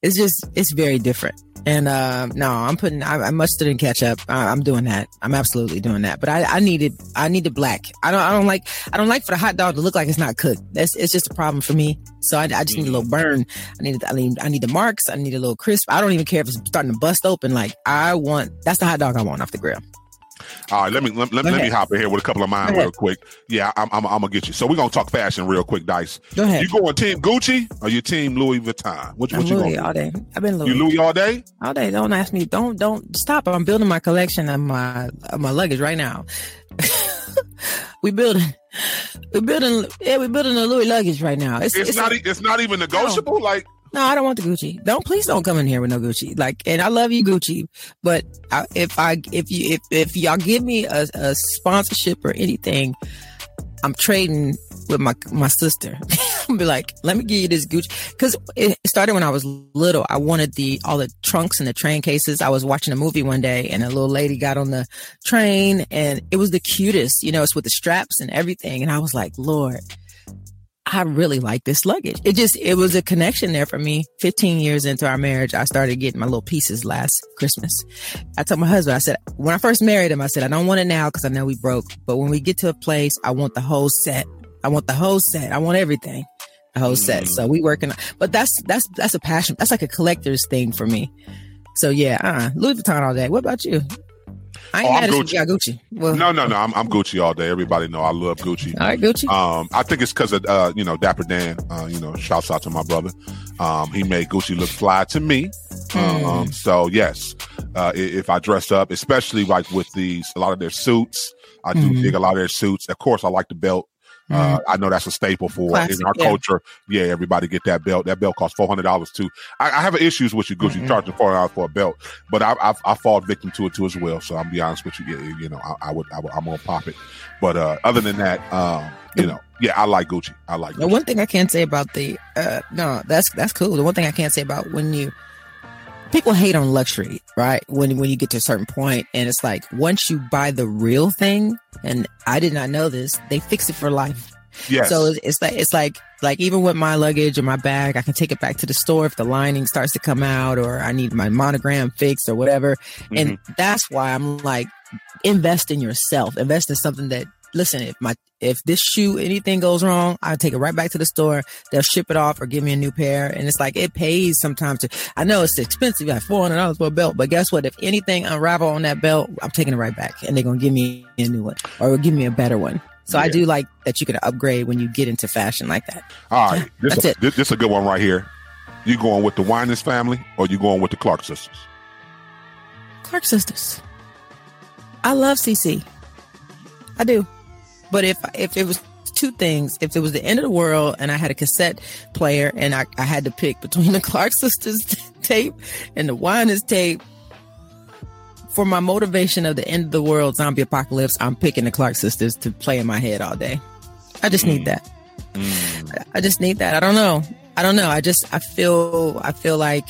It's just it's very different. And um, no, I'm putting I, I mustard and ketchup. I, I'm doing that. I'm absolutely doing that. But I, I needed I need the black. I don't I don't like I don't like for the hot dog to look like it's not cooked. That's it's just a problem for me. So I, I just need a little burn. I need I need I need the marks. I need a little crisp. I don't even care if it's starting to bust open. Like I want that's the hot dog I want off the grill. All right, let me let, let, let me hop in here with a couple of mine real quick. Yeah, I'm, I'm, I'm gonna get you. So we're gonna talk fashion real quick, Dice. Go ahead. You going team Gucci or you team Louis Vuitton? I'm what you Louis all day. I've been? Louis You Louis all day? all day. Don't ask me. Don't don't stop. I'm building my collection of my of my luggage right now. *laughs* we building, we building, yeah, we building a Louis luggage right now. It's, It's, it's not. e- It's not even negotiable. Like no, I don't want the Gucci. Don't please don't come in here with no Gucci. Like, and I love you, Gucci, but I, if I if you if if y'all give me a, a sponsorship or anything, I'm trading with my my sister. *laughs* gonna be like, let me give you this Gucci because it started when I was little. I wanted the all the trunks and the train cases. I was watching a movie one day, and a little lady got on the train, and it was the cutest. You know, it's with the straps and everything, and I was like, Lord. I really like this luggage. It just, it was a connection there for me. 15 years into our marriage, I started getting my little pieces last Christmas. I told my husband, I said, when I first married him, I said, I don't want it now because I know we broke, but when we get to a place, I want the whole set. I want the whole set. I want everything, the whole set. So we working, but that's, that's, that's a passion. That's like a collector's thing for me. So yeah, uh, Louis Vuitton all day. What about you? I ain't Oh, mad I'm at you. Gucci. Gucci. Well, No, no, no. I'm, I'm Gucci all day. Everybody know I love Gucci. all right, Gucci. Um, I think it's because of uh, you know Dapper Dan. Uh, you know, shouts out to my brother. Um, he made Gucci look fly to me. Hmm. Um, so yes, uh, if I dress up, especially like with these a lot of their suits, I do Mhm. dig a lot of their suits. Of course, I like the belt. Uh, I know that's a staple for Classic, in our yeah. culture. Yeah, everybody get that belt. That belt costs four hundred dollars too. I, I have issues with you, Gucci, Mhm. charging four hundred dollars for a belt, but I, I I fall victim to it too as well. So I'm be honest with you. Yeah, you know, I, I would, I would I'm gonna pop it. But uh, other than that, um, you know, yeah, I like Gucci. I like. The one thing I can't say about the uh no, that's that's cool. The one thing I can't say about when you people hate on luxury, right? When when you get to a certain point and it's like once you buy the real thing, and I did not know this, they fix it for life. Yes. So it's, it's like it's like like even with my luggage or my bag, I can take it back to the store if the lining starts to come out or I need my monogram fixed or whatever. And mm-hmm. that's why I'm like, invest in yourself. Invest in something that listen, if my if this shoe anything goes wrong, I take it right back to the store. They'll ship it off or give me a new pair. And it's like it pays sometimes to I know it's expensive, like four hundred dollars for a belt, but guess what? If anything unravel on that belt, I'm taking it right back and they're gonna give me a new one or give me a better one. So I do like that you can upgrade when you get into fashion like that. All right, this, that's a, it. this this a good one right here. You going with the Winans family or you going with the Clark sisters? Clark sisters. I love CC. I do. But if if it was two things, if it was the end of the world and I had a cassette player and I, I had to pick between the *laughs* Clark sisters *laughs* tape and the Winans tape, for my motivation of the end of the world zombie apocalypse, I'm picking the Clark sisters to play in my head all day. I just need mm. that. Mm. I just need that. I don't know. I don't know. I just I feel I feel like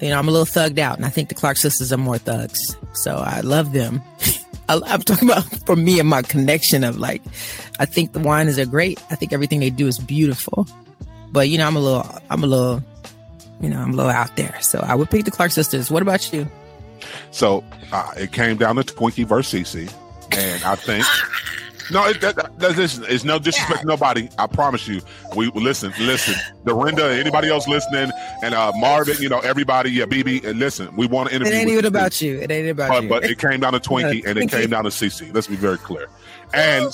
you know I'm a little thugged out, and I think the Clark sisters are more thugs. So I love them. *laughs* I'm talking about *laughs* for me and my connection of like, I think the Winans are great. I think everything they do is beautiful. But you know I'm a little I'm a little you know I'm a little out there. So I would pick the Clark sisters. What about you? So uh, it came down to Twinkie versus CC, and I think *laughs* no, it, that, that, that- listen, it's no disrespect to nobody. I promise you. We listen, listen. Dorinda, anybody else listening, and uh, Marvin, you know everybody. Yeah, BB, and listen, we want to interview. It interview. ain't even about you. It ain't about but, you. but it came down to *laughs* Twinkie and it came down to CC. Let's be very clear. And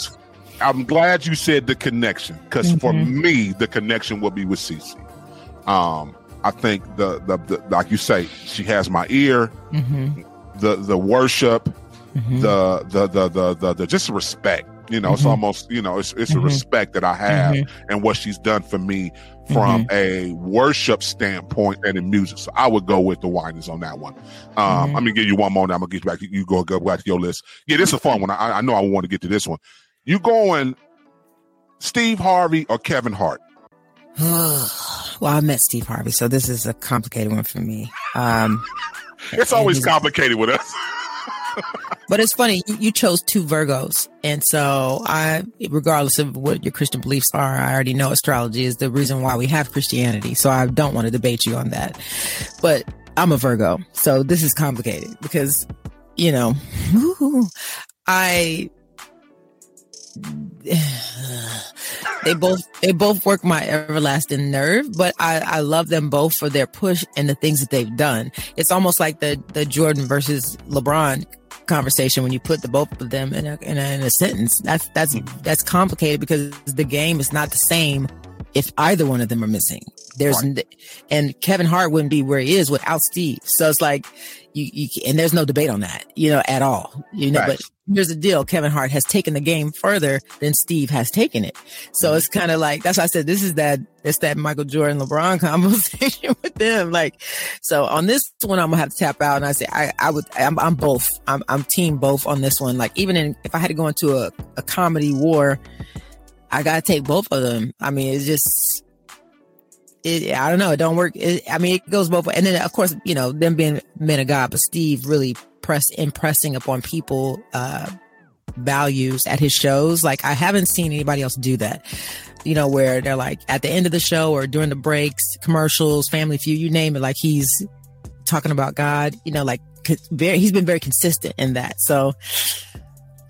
I'm glad you said the connection because for Mm-hmm. me, the connection will be with CC. Um, I think the, the the like you say, she has my ear. Mhm. The the worship, Mhm. the, the the the the the just respect. You know, it's Mhm. almost you know, it's it's a Mhm. respect that I have Mhm. and what she's done for me from a worship standpoint and in music. So I would go with the Winans on that one. Um, Mhm. I'm gonna give you one more. Now I'm gonna get you back. You go go back to your list. Yeah, this is a fun one. I, I know I want to get to this one. You going Steve Harvey or Kevin Hart? *sighs* well, I met Steve Harvey, so this is a complicated one for me. Um, *laughs* It's always complicated with us. But it's funny you, you chose two Virgos, and so I, regardless of what your Christian beliefs are, I already know astrology is the reason why we have Christianity. So I don't want to debate you on that. But I'm a Virgo, so this is complicated because you know, *laughs* I *sighs* they both they both work my everlasting nerve, but I, I love them both for their push and the things that they've done. It's almost like the the Jordan versus LeBron conversation when you put the both of them in a, in a, in a sentence. That's that's that's complicated because the game is not the same if either one of them are missing. There's n- and Kevin Hart wouldn't be where he is without Steve. So it's like you, you and there's no debate on that, you know, at all. You know, Facts. but here's the deal: Kevin Hart has taken the game further than Steve has taken it. So mm-hmm. it's kind of like that's why I said this is that it's that Michael Jordan LeBron *laughs* conversation with them. Like, so on this one, I'm gonna have to tap out, and I say I I would I'm, I'm both I'm I'm team both on this one. Like even in if I had to go into a a comedy war. I gotta take both of them. I mean, it's just, it, I don't know. It don't work. It, I mean, it goes both. And then, of course, you know, them being men of God, but Steve really press impressing upon people, uh, values at his shows. Like I haven't seen anybody else do that. You know, where they're like at the end of the show or during the breaks, commercials, family feud, you name it. Like he's talking about God, you know, like very, he's been very consistent in that. So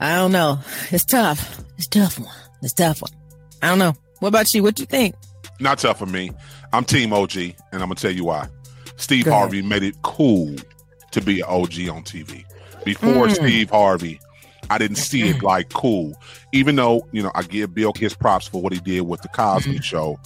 I don't know. It's tough. It's tough one. It's tough one. I don't know. What about you? What do you think? Not tough for me. I'm Team OG, and I'm gonna tell you why. Steve Harvey made it cool to be an OG on TV. Before mm. Steve Harvey, I didn't see it like cool. Even though, you know, I give Bill his props for what he did with the Cosby mm-hmm. show.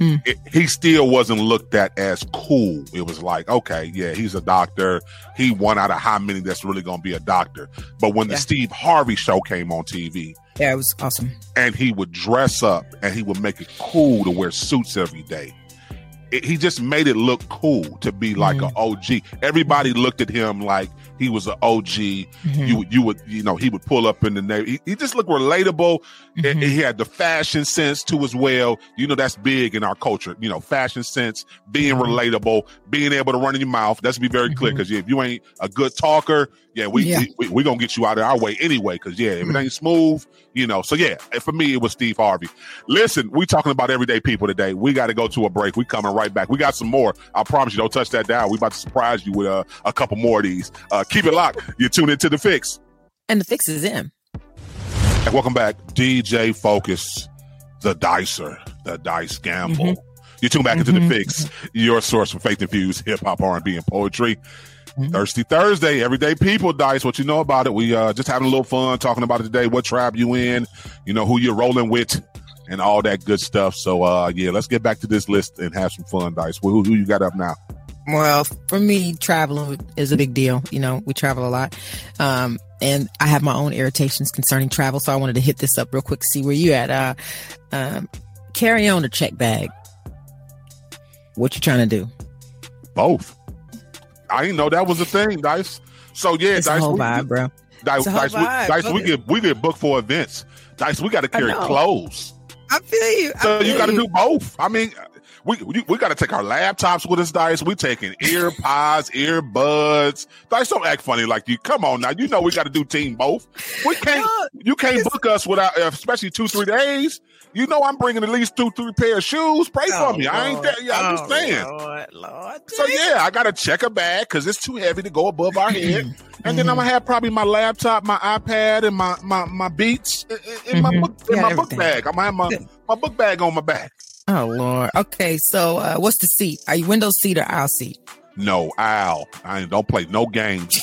Mm. It, he still wasn't looked at as cool. It was like, okay, yeah, he's a doctor. He one out of how many that's really going to be a doctor. But when yeah. the Steve Harvey show came on TV, yeah, it was awesome. And he would dress up and he would make it cool to wear suits every day. It, he just made it look cool to be like mm. an OG. Everybody looked at him like he was an OG. Mm-hmm. You you would you know he would pull up in the name. He, he just looked relatable. Mm-hmm. He had the fashion sense too as well. You know that's big in our culture. You know fashion sense, being mm-hmm. relatable, being able to run in your mouth. Let's be very clear because mm-hmm. if you ain't a good talker, yeah, we yeah. we, we, we gonna get you out of our way anyway. Because yeah, if it mm-hmm. ain't smooth, you know. So yeah, for me it was Steve Harvey. Listen, we talking about everyday people today. We got to go to a break. We coming right back. We got some more. I promise you. Don't touch that down. We about to surprise you with uh, a couple more of these. Uh, keep it locked. You tune into the fix, and the fix is in. And welcome back, DJ Focus, the Dicer, the Dice Gamble. Mm-hmm. You tune back mm-hmm. into the fix, your source for faith infused hip hop, R and B, and poetry. Mm-hmm. Thirsty Thursday, everyday people dice. What you know about it? We uh just having a little fun talking about it today. What tribe you in? You know who you're rolling with, and all that good stuff. So uh yeah, let's get back to this list and have some fun dice. Who, who you got up now? Well, for me, traveling is a big deal. You know, we travel a lot. Um, and I have my own irritations concerning travel. So I wanted to hit this up real quick see where you at. Uh, um, carry on a check bag. What you trying to do? Both. I didn't know that was a thing, Dice. So yeah, it's Dice, a whole we, vibe, bro. Dice, Dice, vibe. we, Dice, we get we get booked for events. Dice, we got to carry clothes. I feel you. I so feel you got to do both. I mean, we we, we got to take our laptops with us, Dice. We taking ear pods, earbuds. Dice, don't act funny like you. Come on now, you know we got to do team both. We can't. you can't book us without, especially two three days. You know I'm bringing at least two, three pair of shoes. Pray oh, for me. Lord. I ain't that. Yeah, I'm just oh, saying. Lord, Lord. So yeah, I got to check a bag because it's too heavy to go above our head. *clears throat* and then I'm gonna have probably my laptop, my iPad, and my my my Beats in, in mm-hmm. my book in yeah, my everything. book bag. I'm gonna have my *laughs* my book bag on my back. Oh Lord. Okay, so uh, what's the seat? Are you window seat or aisle seat? No, aisle. I don't play no games.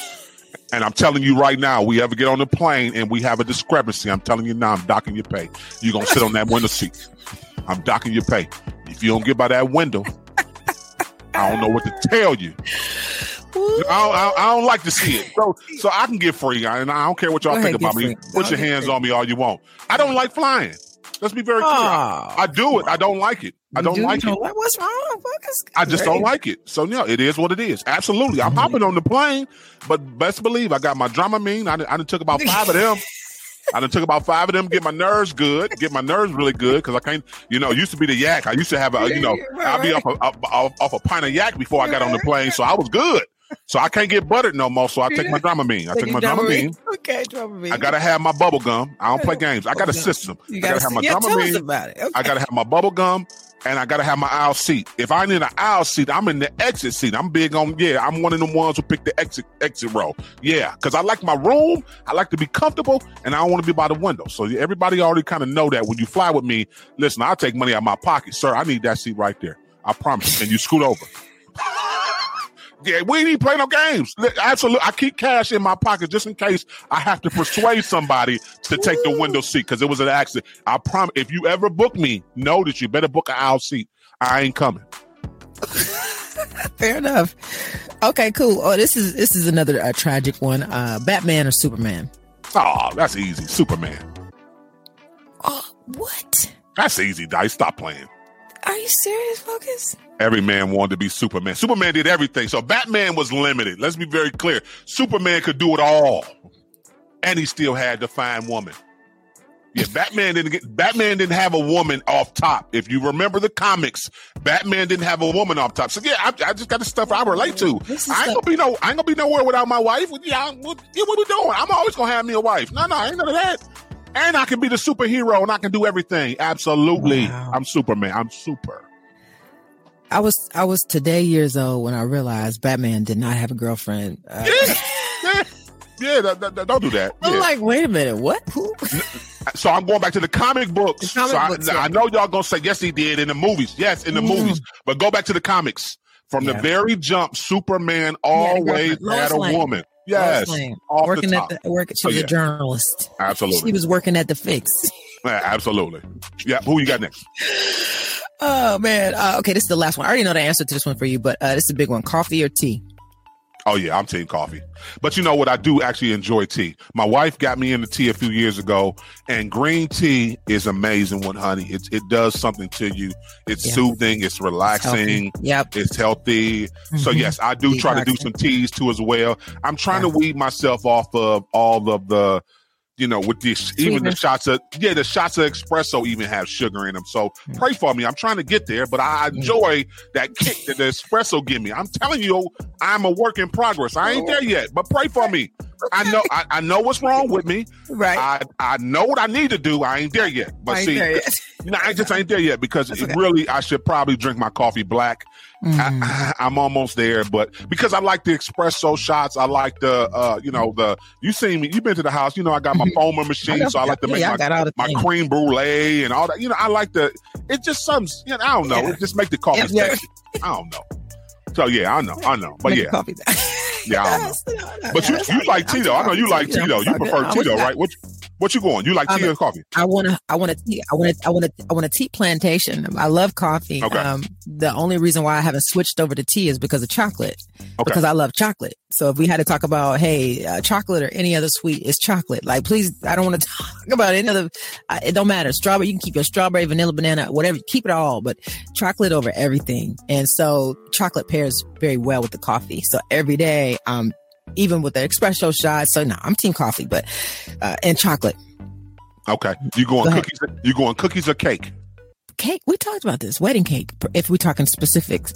And I'm telling you right now, we ever get on the plane and we have a discrepancy, I'm telling you now, I'm docking your pay. You're gonna sit on that window seat. I'm docking your pay. If you don't get by that window, I don't know what to tell you. I don't, I, I don't, like to see it. So so I can get free. And I don't care what y'all think about me. Put your hands free. on me all you want. I don't like flying. Let's be very clear. Oh, I, do it. I don't like it. I don't do, like it. What's wrong? I just don't like it. So yeah, it is what it is. Absolutely. I'm hopping on the plane, but best believe I got my Dramamine. I, I took about five of them. I done took about five of them, *laughs* get my nerves good, get my nerves really good because I can't, you know, used to be the yak. I used to have a, you know, *laughs* I'd be off a, off, off a pint of yak before I got on the plane, so I was good. So I can't get buttered no more. So I take my Dramamine. I take my Dramamine. Okay, Dramamine. I gotta have my bubble gum. I don't play games. I got a system. You gotta, I gotta have my yeah, Dramamine. About it. Okay. I gotta have my bubble gum. And I gotta have my aisle seat. If I need an aisle seat, I'm in the exit seat. I'm big on yeah. I'm one of them ones who pick the exit exit row. Yeah, because I like my room. I like to be comfortable, and I don't want to be by the window. So everybody already kind of know that when you fly with me. Listen, I'll take money out of my pocket, sir. I need that seat right there. I promise. And you scoot over. Yeah, we ain't play no games. Absolutely. I keep cash in my pocket just in case I have to persuade somebody to take the window seat because it was an accident. I promise if you ever book me, know that you better book an aisle seat. I ain't coming. *laughs* Fair enough. Okay, cool. Oh, this is this is another uh, tragic one. Uh, Batman or Superman? Oh, that's easy. Superman. Oh, what? That's easy, Dice. Stop playing. Are you serious, Focus? Every man wanted to be Superman. Superman did everything. So Batman was limited. Let's be very clear. Superman could do it all. And he still had to find woman. Yeah, Batman didn't get Batman didn't have a woman off top. If you remember the comics, Batman didn't have a woman off top. So yeah, I, I just got the stuff I relate to. I ain't gonna be no, I ain't gonna be nowhere without my wife. Yeah, what, yeah, what we doing? I'm always gonna have me a wife. No, no, I ain't none of that. And I can be the superhero and I can do everything. Absolutely, wow. I'm Superman. I'm super. I was I was today years old when I realized Batman did not have a girlfriend. Uh, yeah, *laughs* *laughs* yeah, yeah that, that, don't do that. I'm yeah. like, wait a minute, what? Who? So I'm going back to the comic books. The comic so books, I, yeah. I, know y'all gonna say yes, he did in the movies. Yes, in the mm. movies. But go back to the comics. From yeah. the very jump, Superman always had a woman. Yes, working the at the work. She was yeah. a journalist. Absolutely, she was working at the Fix. *laughs* Yeah, absolutely. Yeah, who you got next? Oh man. Uh, okay, this is the last one. I already know the answer to this one for you, but uh, this is a big one: coffee or tea. Oh yeah, I'm team coffee. But you know what? I do actually enjoy tea. My wife got me into tea a few years ago, and green tea is amazing with honey. It it does something to you. It's yeah. soothing. It's relaxing. It's yep. It's healthy. Mm-hmm. So yes, I do try to do some teas too as well. I'm trying yeah. to weed myself off of all of the you know, with this, even the shots of, yeah, the shots of espresso even have sugar in them. So mm. pray for me. I'm trying to get there, but I mm. enjoy that kick that the espresso give me. I'm telling you, I'm a work in progress. I ain't there yet, but pray for me. I know, I, I know what's wrong with me. Right. I, I know what I need to do. I ain't there yet, but see, yet. you know, I just ain't there yet because okay. really, I should probably drink my coffee black Mm. *laughs* I, am almost there, but because I like the espresso shots, I like the, uh, you know, the, you seen me, you've been to the house, you know, I got my mm-hmm. foamer machine, I so I like to make yeah, my, my cream brulee and all that. You know, I like the, it just some, you know, I don't know, yeah. it just make the coffee yeah, I don't know. So yeah, I know, I know, but make yeah, yeah, I know. *laughs* But you, you like Tito. I know you like Tito. You prefer Tito, right? What? What you going? You like tea or coffee? I want to. I want to. I want to. I want to. I want a tea plantation. I love coffee. Okay. Um, the only reason why I haven't switched over to tea is because of chocolate. Okay. Because I love chocolate. So if we had to talk about, hey, uh, chocolate or any other sweet, it's chocolate. Like, please, I don't want to *laughs* talk about any other. Uh, it don't matter. Strawberry. You can keep your strawberry, vanilla, banana, whatever. Keep it all, but chocolate over everything. And so chocolate pairs very well with the coffee. So every day, I'm even with the espresso shot. So no, I'm team coffee, but uh, and chocolate. Okay, you going Go cookies? You going cookies or cake? Cake. We talked about this wedding cake. If we're talking specifics,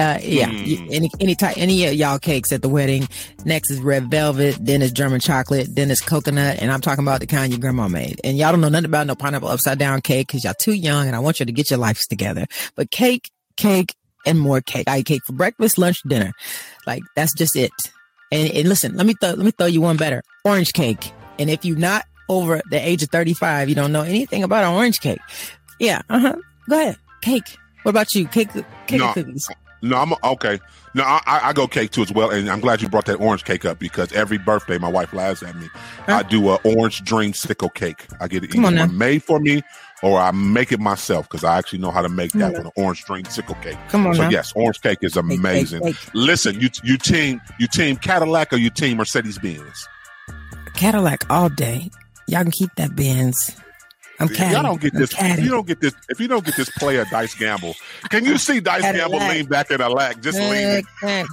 uh, yeah, mm. any any type any of y'all cakes at the wedding. Next is red velvet, then it's German chocolate, then it's coconut, and I'm talking about the kind your grandma made. And y'all don't know nothing about no pineapple upside down cake because y'all too young, and I want you to get your lives together. But cake, cake, and more cake. I eat cake for breakfast, lunch, dinner. Like that's just it. And, and listen, let me th- let me throw you one better. Orange cake. And if you're not over the age of 35, you don't know anything about an orange cake. Yeah. Uh huh. Go ahead. Cake. What about you? Cake, cake no, cookies. No, I'm okay. No, I, I, go cake too as well, and I'm glad you brought that orange cake up because every birthday my wife laughs at me. Huh? I do a orange dreamsicle cake. I get it either made for me or I make it myself because I actually know how to make that with an orange dreamsicle cake. Come on, so now. yes, orange cake is amazing. Cake, cake, cake. Listen, you you team you team Cadillac or you team Mercedes Benz? Cadillac all day. Y'all can keep that Benz. I'm. Y'all don't get this. If you don't get this, if you don't get this player Dice Gamble, can you see Dice Gamble lean back in a lack, just leaning?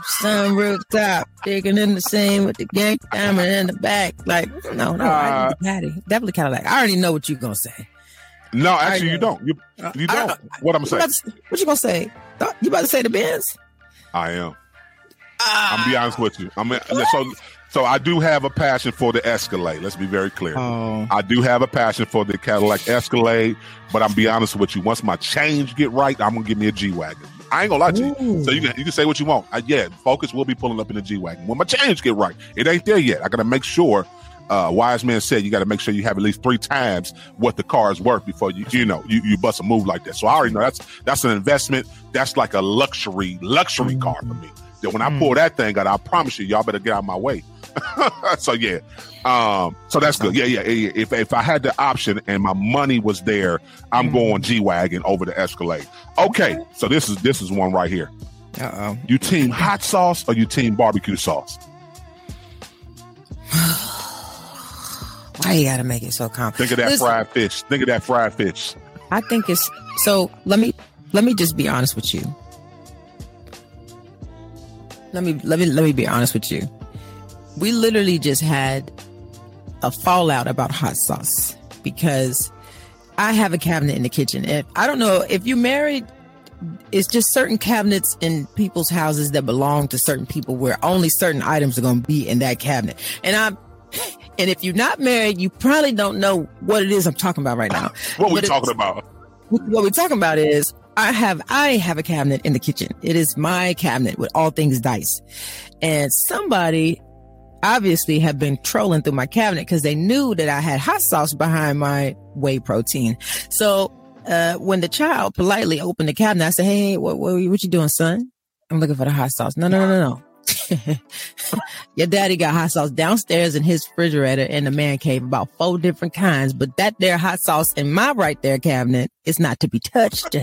Sun rooftop, digging in the scene with the gang diamond in the back. Like, no, no, uh, Patty. Definitely Cadillac. I already know what you're gonna say. No, actually, you don't. You you don't. what I'm saying? What you gonna say? You about to say the Benz? I am. Uh, I'm be honest with you. I'm so so I do have a passion for the Escalade. Let's be very clear. Oh. I do have a passion for the Cadillac Escalade, but I'm be honest with you. Once my change get right, I'm gonna give me a G wagon. I ain't gonna lie to you. So you can you can say what you want. I, yeah, Focus will be pulling up in the G wagon when my change get right. It ain't there yet. I gotta make sure. Uh, wise man said you got to make sure you have at least three times what the car is worth before you you know you, you bust a move like that. So I already know that's that's an investment. That's like a luxury luxury mm-hmm. car for me. That when I pull mm. that thing out, I promise you, y'all better get out of my way. *laughs* so yeah, um, so that's good. Yeah, yeah, yeah. If if I had the option and my money was there, I'm mm. going G wagon over the Escalade. Okay, so this is this is one right here. Uh oh. You team hot sauce or you team barbecue sauce? *sighs* Why you gotta make it so complicated? Think of that Listen, fried fish. Think of that fried fish. I think it's so. Let me let me just be honest with you. Let me let me let me be honest with you we literally just had a fallout about hot sauce because I have a cabinet in the kitchen. And I don't know if you're married, it's just certain cabinets in people's houses that belong to certain people where only certain items are going to be in that cabinet. And I'm, and if you're not married, you probably don't know what it is I'm talking about right now. *laughs* what we talking about? What we're talking about is I have I have a cabinet in the kitchen. It is my cabinet with all things dice. And somebody obviously have been trolling through my cabinet because they knew that I had hot sauce behind my whey protein. So uh, when the child politely opened the cabinet, I said, "Hey, what, what, what you doing, son? I'm looking for the hot sauce." No, no, no, no, no. *laughs* Your daddy got hot sauce downstairs in his refrigerator in the man cave, about four different kinds. But that there hot sauce in my right there cabinet is not to be touched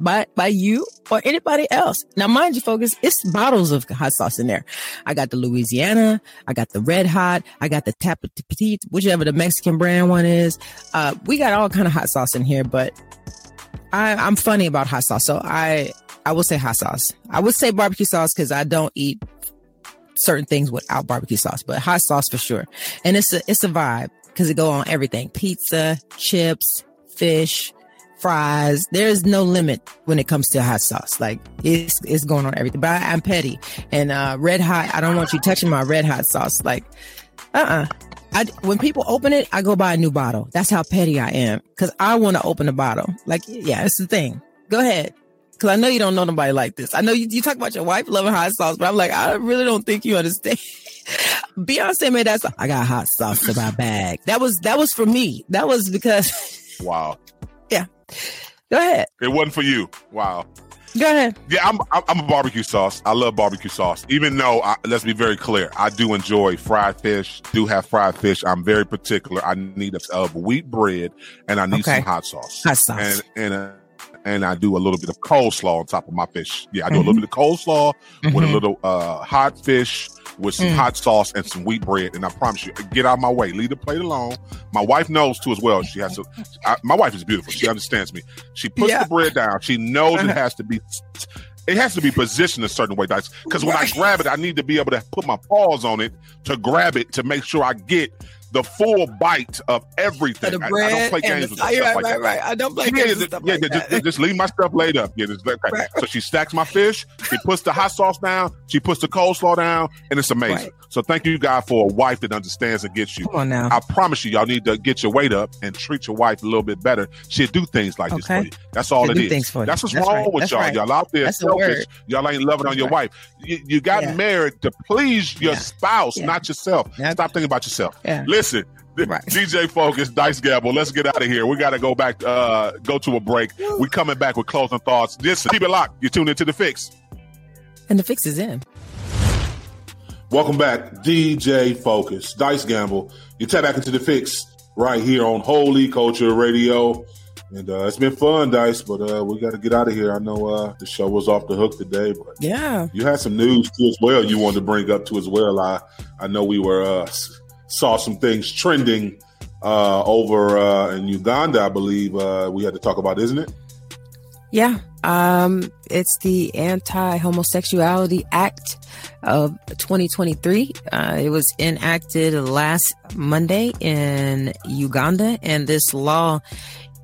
by by you or anybody else. Now, mind you, focus, it's bottles of hot sauce in there. I got the Louisiana, I got the Red Hot, I got the Tapa Petite, whichever the Mexican brand one is. Uh, we got all kind of hot sauce in here, but I, I'm funny about hot sauce, so I I will say hot sauce. I would say barbecue sauce because I don't eat certain things without barbecue sauce, but hot sauce for sure. And it's a it's a vibe because it go on everything: pizza, chips, fish, fries. There's no limit when it comes to hot sauce. Like it's it's going on everything. But I, am petty and uh, red hot. I don't want you touching my red hot sauce. Like, uh uh-uh. uh I, when people open it, I go buy a new bottle. That's how petty I am because I want to open a bottle. Like, yeah, it's the thing. Go ahead. Cause I know you don't know nobody like this. I know you, you talk about your wife loving hot sauce, but I'm like, I really don't think you understand. *laughs* Beyonce made that song. I got hot sauce in my bag. That was, that was for me. That was because. *laughs* wow. Yeah. Go ahead. It wasn't for you. Wow. Go ahead. Yeah, I'm I'm a barbecue sauce. I love barbecue sauce. Even though, I, let's be very clear, I do enjoy fried fish. Do have fried fish. I'm very particular. I need a, a wheat bread and I need okay. some hot sauce. Hot sauce. And and uh, and I do a little bit of coleslaw on top of my fish. Yeah, I do mm-hmm. a little bit of coleslaw mm-hmm. with a mm-hmm. little uh, hot fish with some mm. hot sauce and some wheat bread. And I promise you, get out of my way. Leave the plate alone. My wife knows too as well. She has to. I, my wife is beautiful. She understands me. She puts yeah. the bread down. She knows it uh-huh. has to be. It has to be positioned a certain way, Dice. Because when I grab it, I need to be able to put my paws on it to grab it to make sure I get the full bite of everything. I, I, don't play games with stuff right, like right, that. Right, I don't play yeah, games yeah, yeah, like just, just, leave my stuff laid up. Yeah, just, okay. right. So she stacks my fish. She puts the hot sauce down. She puts the coleslaw down, and it's amazing. So thank you, God, for a wife that understands and gets you. Come on now. I promise you, y'all need to get your weight up and treat your wife a little bit better. She'll do things like okay. this for you. That's all She'll it is. That's what's That's wrong with That's y'all. Y'all out there That's selfish. Y'all ain't loving on your wife. You, you got married to please your spouse, not yourself. Stop thinking about yourself. Listen. *laughs* Right. DJ Focus, Dice Gamble. Let's get out of here. We got to go back, uh, go to a break. we coming back with closing thoughts. Just keep it locked. You tuned into The Fix. And The Fix is in. Welcome back, DJ Focus, Dice Gamble. You tap back into The Fix right here on Holy Culture Radio. And uh, it's been fun, Dice, but uh, we got to get out of here. I know uh, the show was off the hook today, but yeah, you had some news too as well. You wanted to bring up too as well. I I know we were uh, saw some things trending uh, over uh, in Uganda, I believe uh, we had to talk about, isn't it? Yeah, um, it's the Anti Homosexuality Act of 2023. Uh, it was enacted last Monday in Uganda, and this law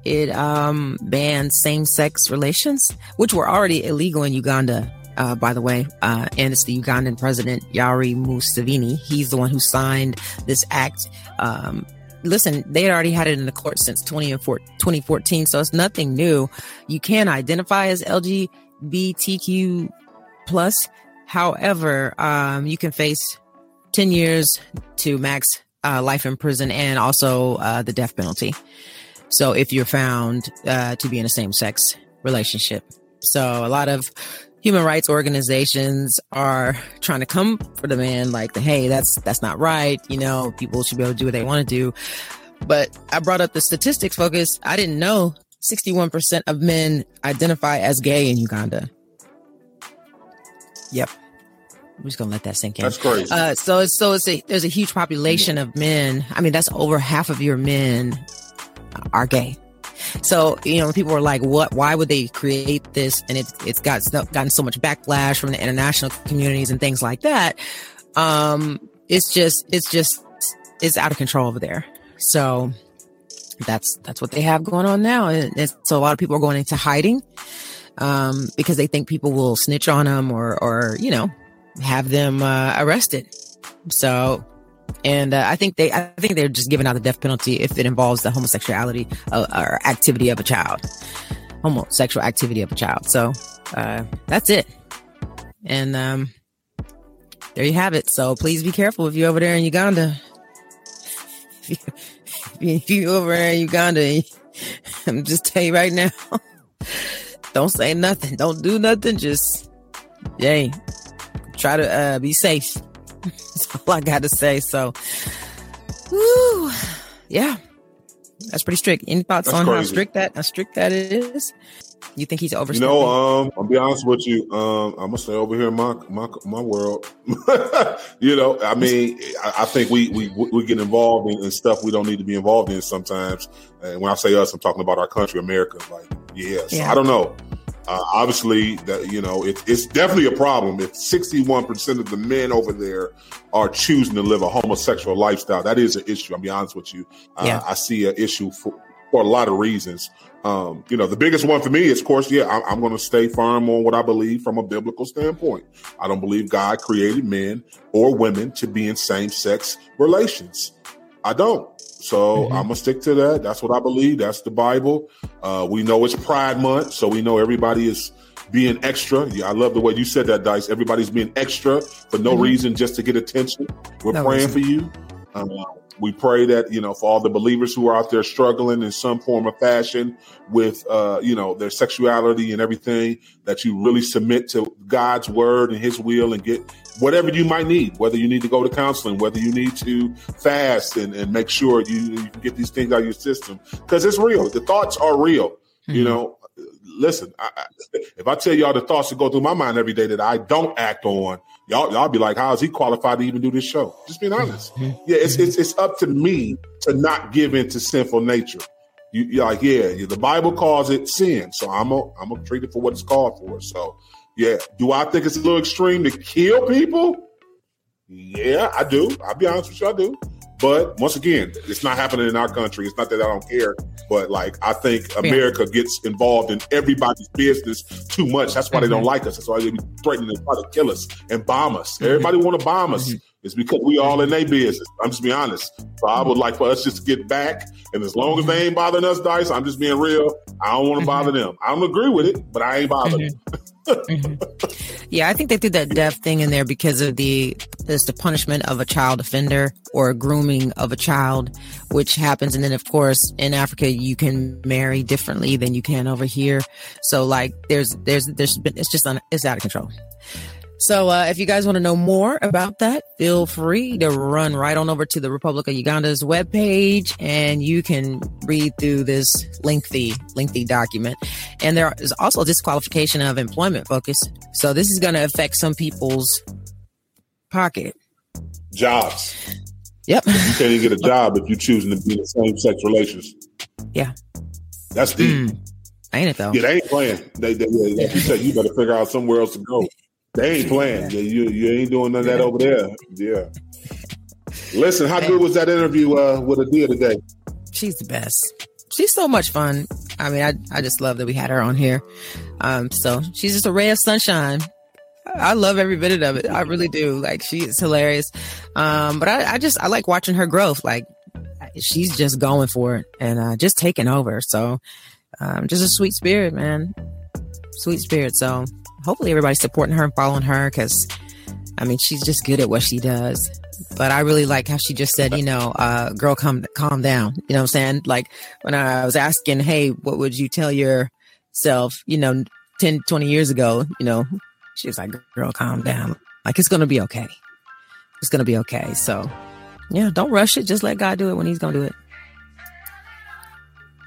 it um, bans same sex relations, which were already illegal in Uganda uh, by the way, uh, and it's the Ugandan president Yoweri Museveni. He's the one who signed this act. Um, listen, they had already had it in the court since 2014, so it's nothing new. You can identify as LGBTQ plus. However, um, you can face 10 years to max uh, life in prison and also uh, the death penalty. So if you're found uh, to be in a same sex relationship. So a lot of human rights organizations are trying to come for the man like hey that's that's not right you know people should be able to do what they want to do but i brought up the statistics focus i didn't know 61% of men identify as gay in uganda yep I'm just gonna let that sink in. That's crazy. Uh, so, so it's a, there's a huge population of men. I mean, that's over half of your men are gay. So, you know, people were like, what, why would they create this? And it's, it's got, gotten so much backlash from the international communities and things like that. Um, it's just, it's just, it's out of control over there. So, that's that's what they have going on now, and, so a lot of people are going into hiding um, because they think people will snitch on them or or you know have them uh, arrested. So, and uh, I think they I think they're just giving out the death penalty if it involves the homosexuality uh, or activity of a child, homosexual activity of a child. So uh, that's it. And um, there you have it. So please be careful if you're over there in Uganda. *laughs* if you're over there in Uganda, *laughs* I'm just tell you right now, *laughs* don't say nothing, don't do nothing. Just, yay, try to uh, be safe. *laughs* That's all I got to say. So, woo, yeah, that's pretty strict. Any thoughts that's on crazy. how strict that how strict that is? You think he's over? You know, um, I'll be honest with you. Um, I'm gonna stay over here in my my my world. *laughs* you know, I mean, I, I, think we we we get involved in, in, stuff we don't need to be involved in sometimes. And when I say us, I'm talking about our country, America. Like, yes, yeah. I don't know. Uh, obviously, that you know, it, it's definitely a problem if 61 percent of the men over there are choosing to live a homosexual lifestyle. That is an issue. I'll be honest with you. Uh, yeah. I see an issue for for a lot of reasons. Um, you know, the biggest one for me is, of course, yeah, I'm, I'm going to stay firm on what I believe from a biblical standpoint. I don't believe God created men or women to be in same sex relations. I don't. So mm-hmm. I'm gonna stick to that. That's what I believe. That's the Bible. Uh, we know it's Pride Month, so we know everybody is being extra. Yeah, I love the way you said that, Dice. Everybody's being extra for no mm-hmm. reason, just to get attention. We're no praying reason. for you. Um, we pray that you know for all the believers who are out there struggling in some form of fashion with uh, you know their sexuality and everything that you really submit to God's word and His will and get whatever you might need. Whether you need to go to counseling, whether you need to fast and, and make sure you, you get these things out of your system because it's real. The thoughts are real. Mm-hmm. You know, listen. I, if I tell y'all the thoughts that go through my mind every day that I don't act on, y'all y'all be like, how is he qualified to even do this show? Just being honest. Mm-hmm. Yeah, it's, it's it's up to me to not give in to sinful nature. You, are like, yeah, the Bible calls it sin, so I'm a, I'm gonna treat it for what it's called for. So, yeah, do I think it's a little extreme to kill people? Yeah, I do. I'll be honest with you, I do. But once again, it's not happening in our country. It's not that I don't care, but like I think America yeah. gets involved in everybody's business too much. That's why mm-hmm. they don't mm-hmm. like us. That's why they be threatening to try to kill us and bomb us. Mm-hmm. Everybody want to bomb us. Mm-hmm. It's because we all in their business. I'm just being honest. So I would like for us just to get back. And as long as they ain't bothering us, Dice, I'm just being real. I don't want to bother them. I don't agree with it, but I ain't bothering them. *laughs* mm-hmm. Yeah, I think they threw that death thing in there because of the there's the punishment of a child offender or grooming of a child, which happens, and then of course in Africa you can marry differently than you can over here. So like there's there's there's been it's just on it's out of control. So, uh, if you guys want to know more about that, feel free to run right on over to the Republic of Uganda's webpage and you can read through this lengthy, lengthy document. And there is also disqualification of employment focus. So, this is going to affect some people's pocket. Jobs. Yep. You can't even get a *laughs* job if you're choosing to be in the same sex relations. Yeah. That's deep. Mm. Ain't it though? Yeah, they ain't playing. They, they, they, like you said, you better figure out somewhere else to go. They ain't playing. Yeah, you you ain't doing none of that over there. Yeah. Listen, how good was that interview uh, with Adia today? She's the best. She's so much fun. I mean, I I just love that we had her on here. Um, so she's just a ray of sunshine. I love every bit of it. I really do. Like she is hilarious. Um, but I, I just I like watching her growth. Like she's just going for it and uh, just taking over. So um, just a sweet spirit, man. Sweet spirit. So hopefully everybody's supporting her and following her because I mean she's just good at what she does. But I really like how she just said, you know, uh, girl, calm, calm down. You know what I'm saying? Like when I was asking, hey, what would you tell yourself, you know, 10, 20 years ago, you know, she was like, girl, calm down. Like it's to be okay. It's to be okay. So yeah, don't rush it. Just let God do it when he's to do it.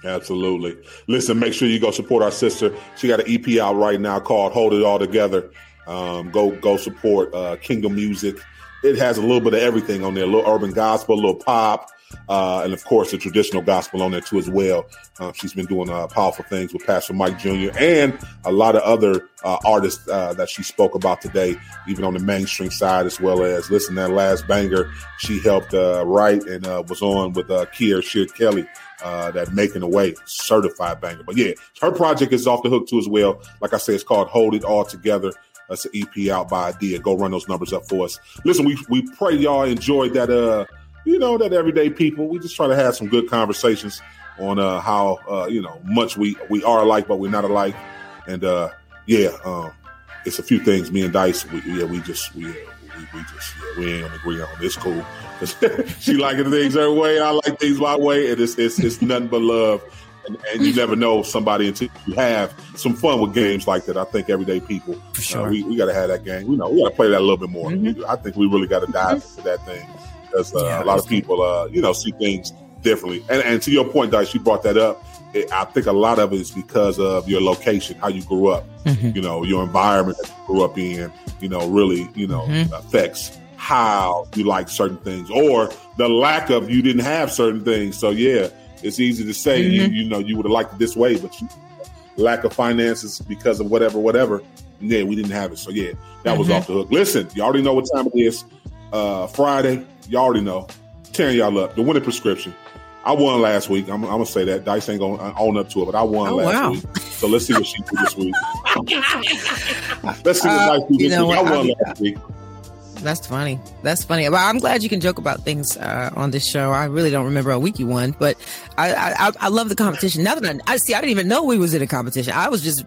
Absolutely. Listen, make sure you go support our sister. She got an EP out right now called "Hold It All Together." Um, go go support uh, Kingdom Music. it has a little bit of everything on there, a little urban gospel, a little pop, uh, and of course the traditional gospel on there too as well. Uh, she's been doing uh, powerful things with Pastor Mike Jr. and a lot of other uh, artists uh, that she spoke about today, even on the mainstream side as well as listen that last banger she helped write and was on with uh, Kierra Kelly. That making a way certified banger, but yeah, her project is off the hook too as well. Like I said, it's called Hold It All Together. That's an EP out by Adia. Go run those numbers up for us. Listen, we we pray y'all enjoyed that. Uh, you know that everyday people. We just try to have some good conversations on uh how uh you know much we we are alike, but we're not alike. And uh yeah, um, it's a few things. Me and Dice, we, yeah, we just we. We, we just yeah, we ain't gonna agree on. It's cool. *laughs* she liking things her way. I like things my way, and it's it's, it's nothing but love and, and, you never know somebody until you have some fun with games like that. I think everyday people, For uh, sure. Uh, we, we got to have that game. You know we got to play that a little bit more. Mm-hmm. I think we really got to dive into that thing because uh, yeah, a lot of people, uh, you know, see things differently. And, and to your point, Dice, you brought that up. It, I think a lot of it is because of your location, how you grew up, mm-hmm. you know, your environment that you grew up in, you know, really, you know, mm-hmm. affects how you like certain things or the lack of you didn't have certain things. So yeah, it's easy to say mm-hmm. you, you know you would have liked it this way, but you, lack of finances because of whatever, whatever. Yeah, we didn't have it. So yeah, that mm-hmm. was off the hook. Listen, you already know what time it is. Uh, Friday, Y'all already know. Tearing y'all up. The winning prescription. I won last week. I'm, I'm, gonna say that Dice ain't gonna own up to it, but I won oh, last wow. week. So let's see what she did this week. *laughs* let's see what uh, Dice did this week. What? I won I, last week. That's funny. That's funny. But I'm glad you can joke about things uh, on this show. I really don't remember a week you won, but I, I I love the competition. Now that I, I see, I didn't even know we was in a competition. I was just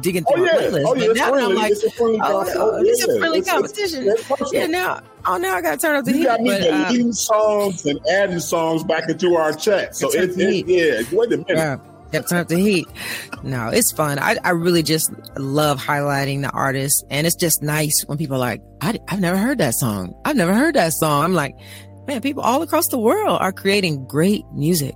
digging through oh, yeah. playlist. Oh, yeah, but now friendly. I'm like, it's a friendly, oh, oh, yeah. a friendly it's, competition. It's, it's yeah, now, oh, now I got to turn up the you heat. got me deleting uh, songs and adding songs back into our chat. So it, it, yeah, wait a minute. Yeah. Yep, turn up the heat. No, it's fun. I, I really just love highlighting the artists. And it's just nice when people are like, I, I've never heard that song. I've never heard that song. I'm like, man, people all across the world are creating great music,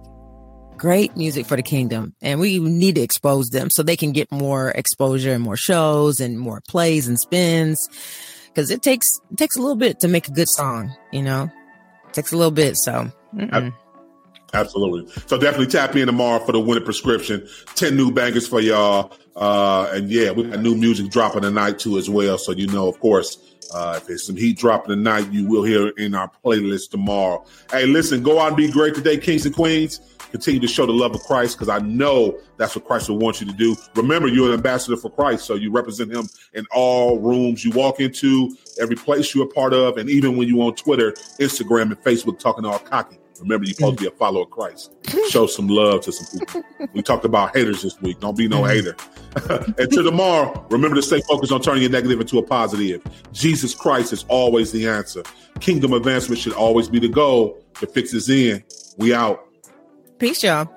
great music for the kingdom. And we need to expose them so they can get more exposure and more shows and more plays and spins. Cause it takes, it takes a little bit to make a good song, you know, it takes a little bit. So, mm-mm. Absolutely. So definitely tap me in tomorrow for the winter prescription. 10 new bangers for y'all. Uh, and yeah, we got new music dropping tonight too as well. So, you know, of course, uh, if there's some heat dropping tonight, you will hear in our playlist tomorrow. Hey, listen, go out and be great today, kings and queens. Continue to show the love of Christ because I know that's what Christ will want you to do. Remember, you're an ambassador for Christ, so you represent him in all rooms you walk into, every place you're a part of, and even when you're on Twitter, Instagram, and Facebook talking all cocky. Remember, you're supposed to be a follower of Christ. Show some love to some people. We talked about haters this week. Don't be no mm-hmm. hater. *laughs* Until tomorrow, remember to stay focused on turning your negative into a positive. Jesus Christ is always the answer. Kingdom advancement should always be the goal. The fix is in. We out. Peace, y'all.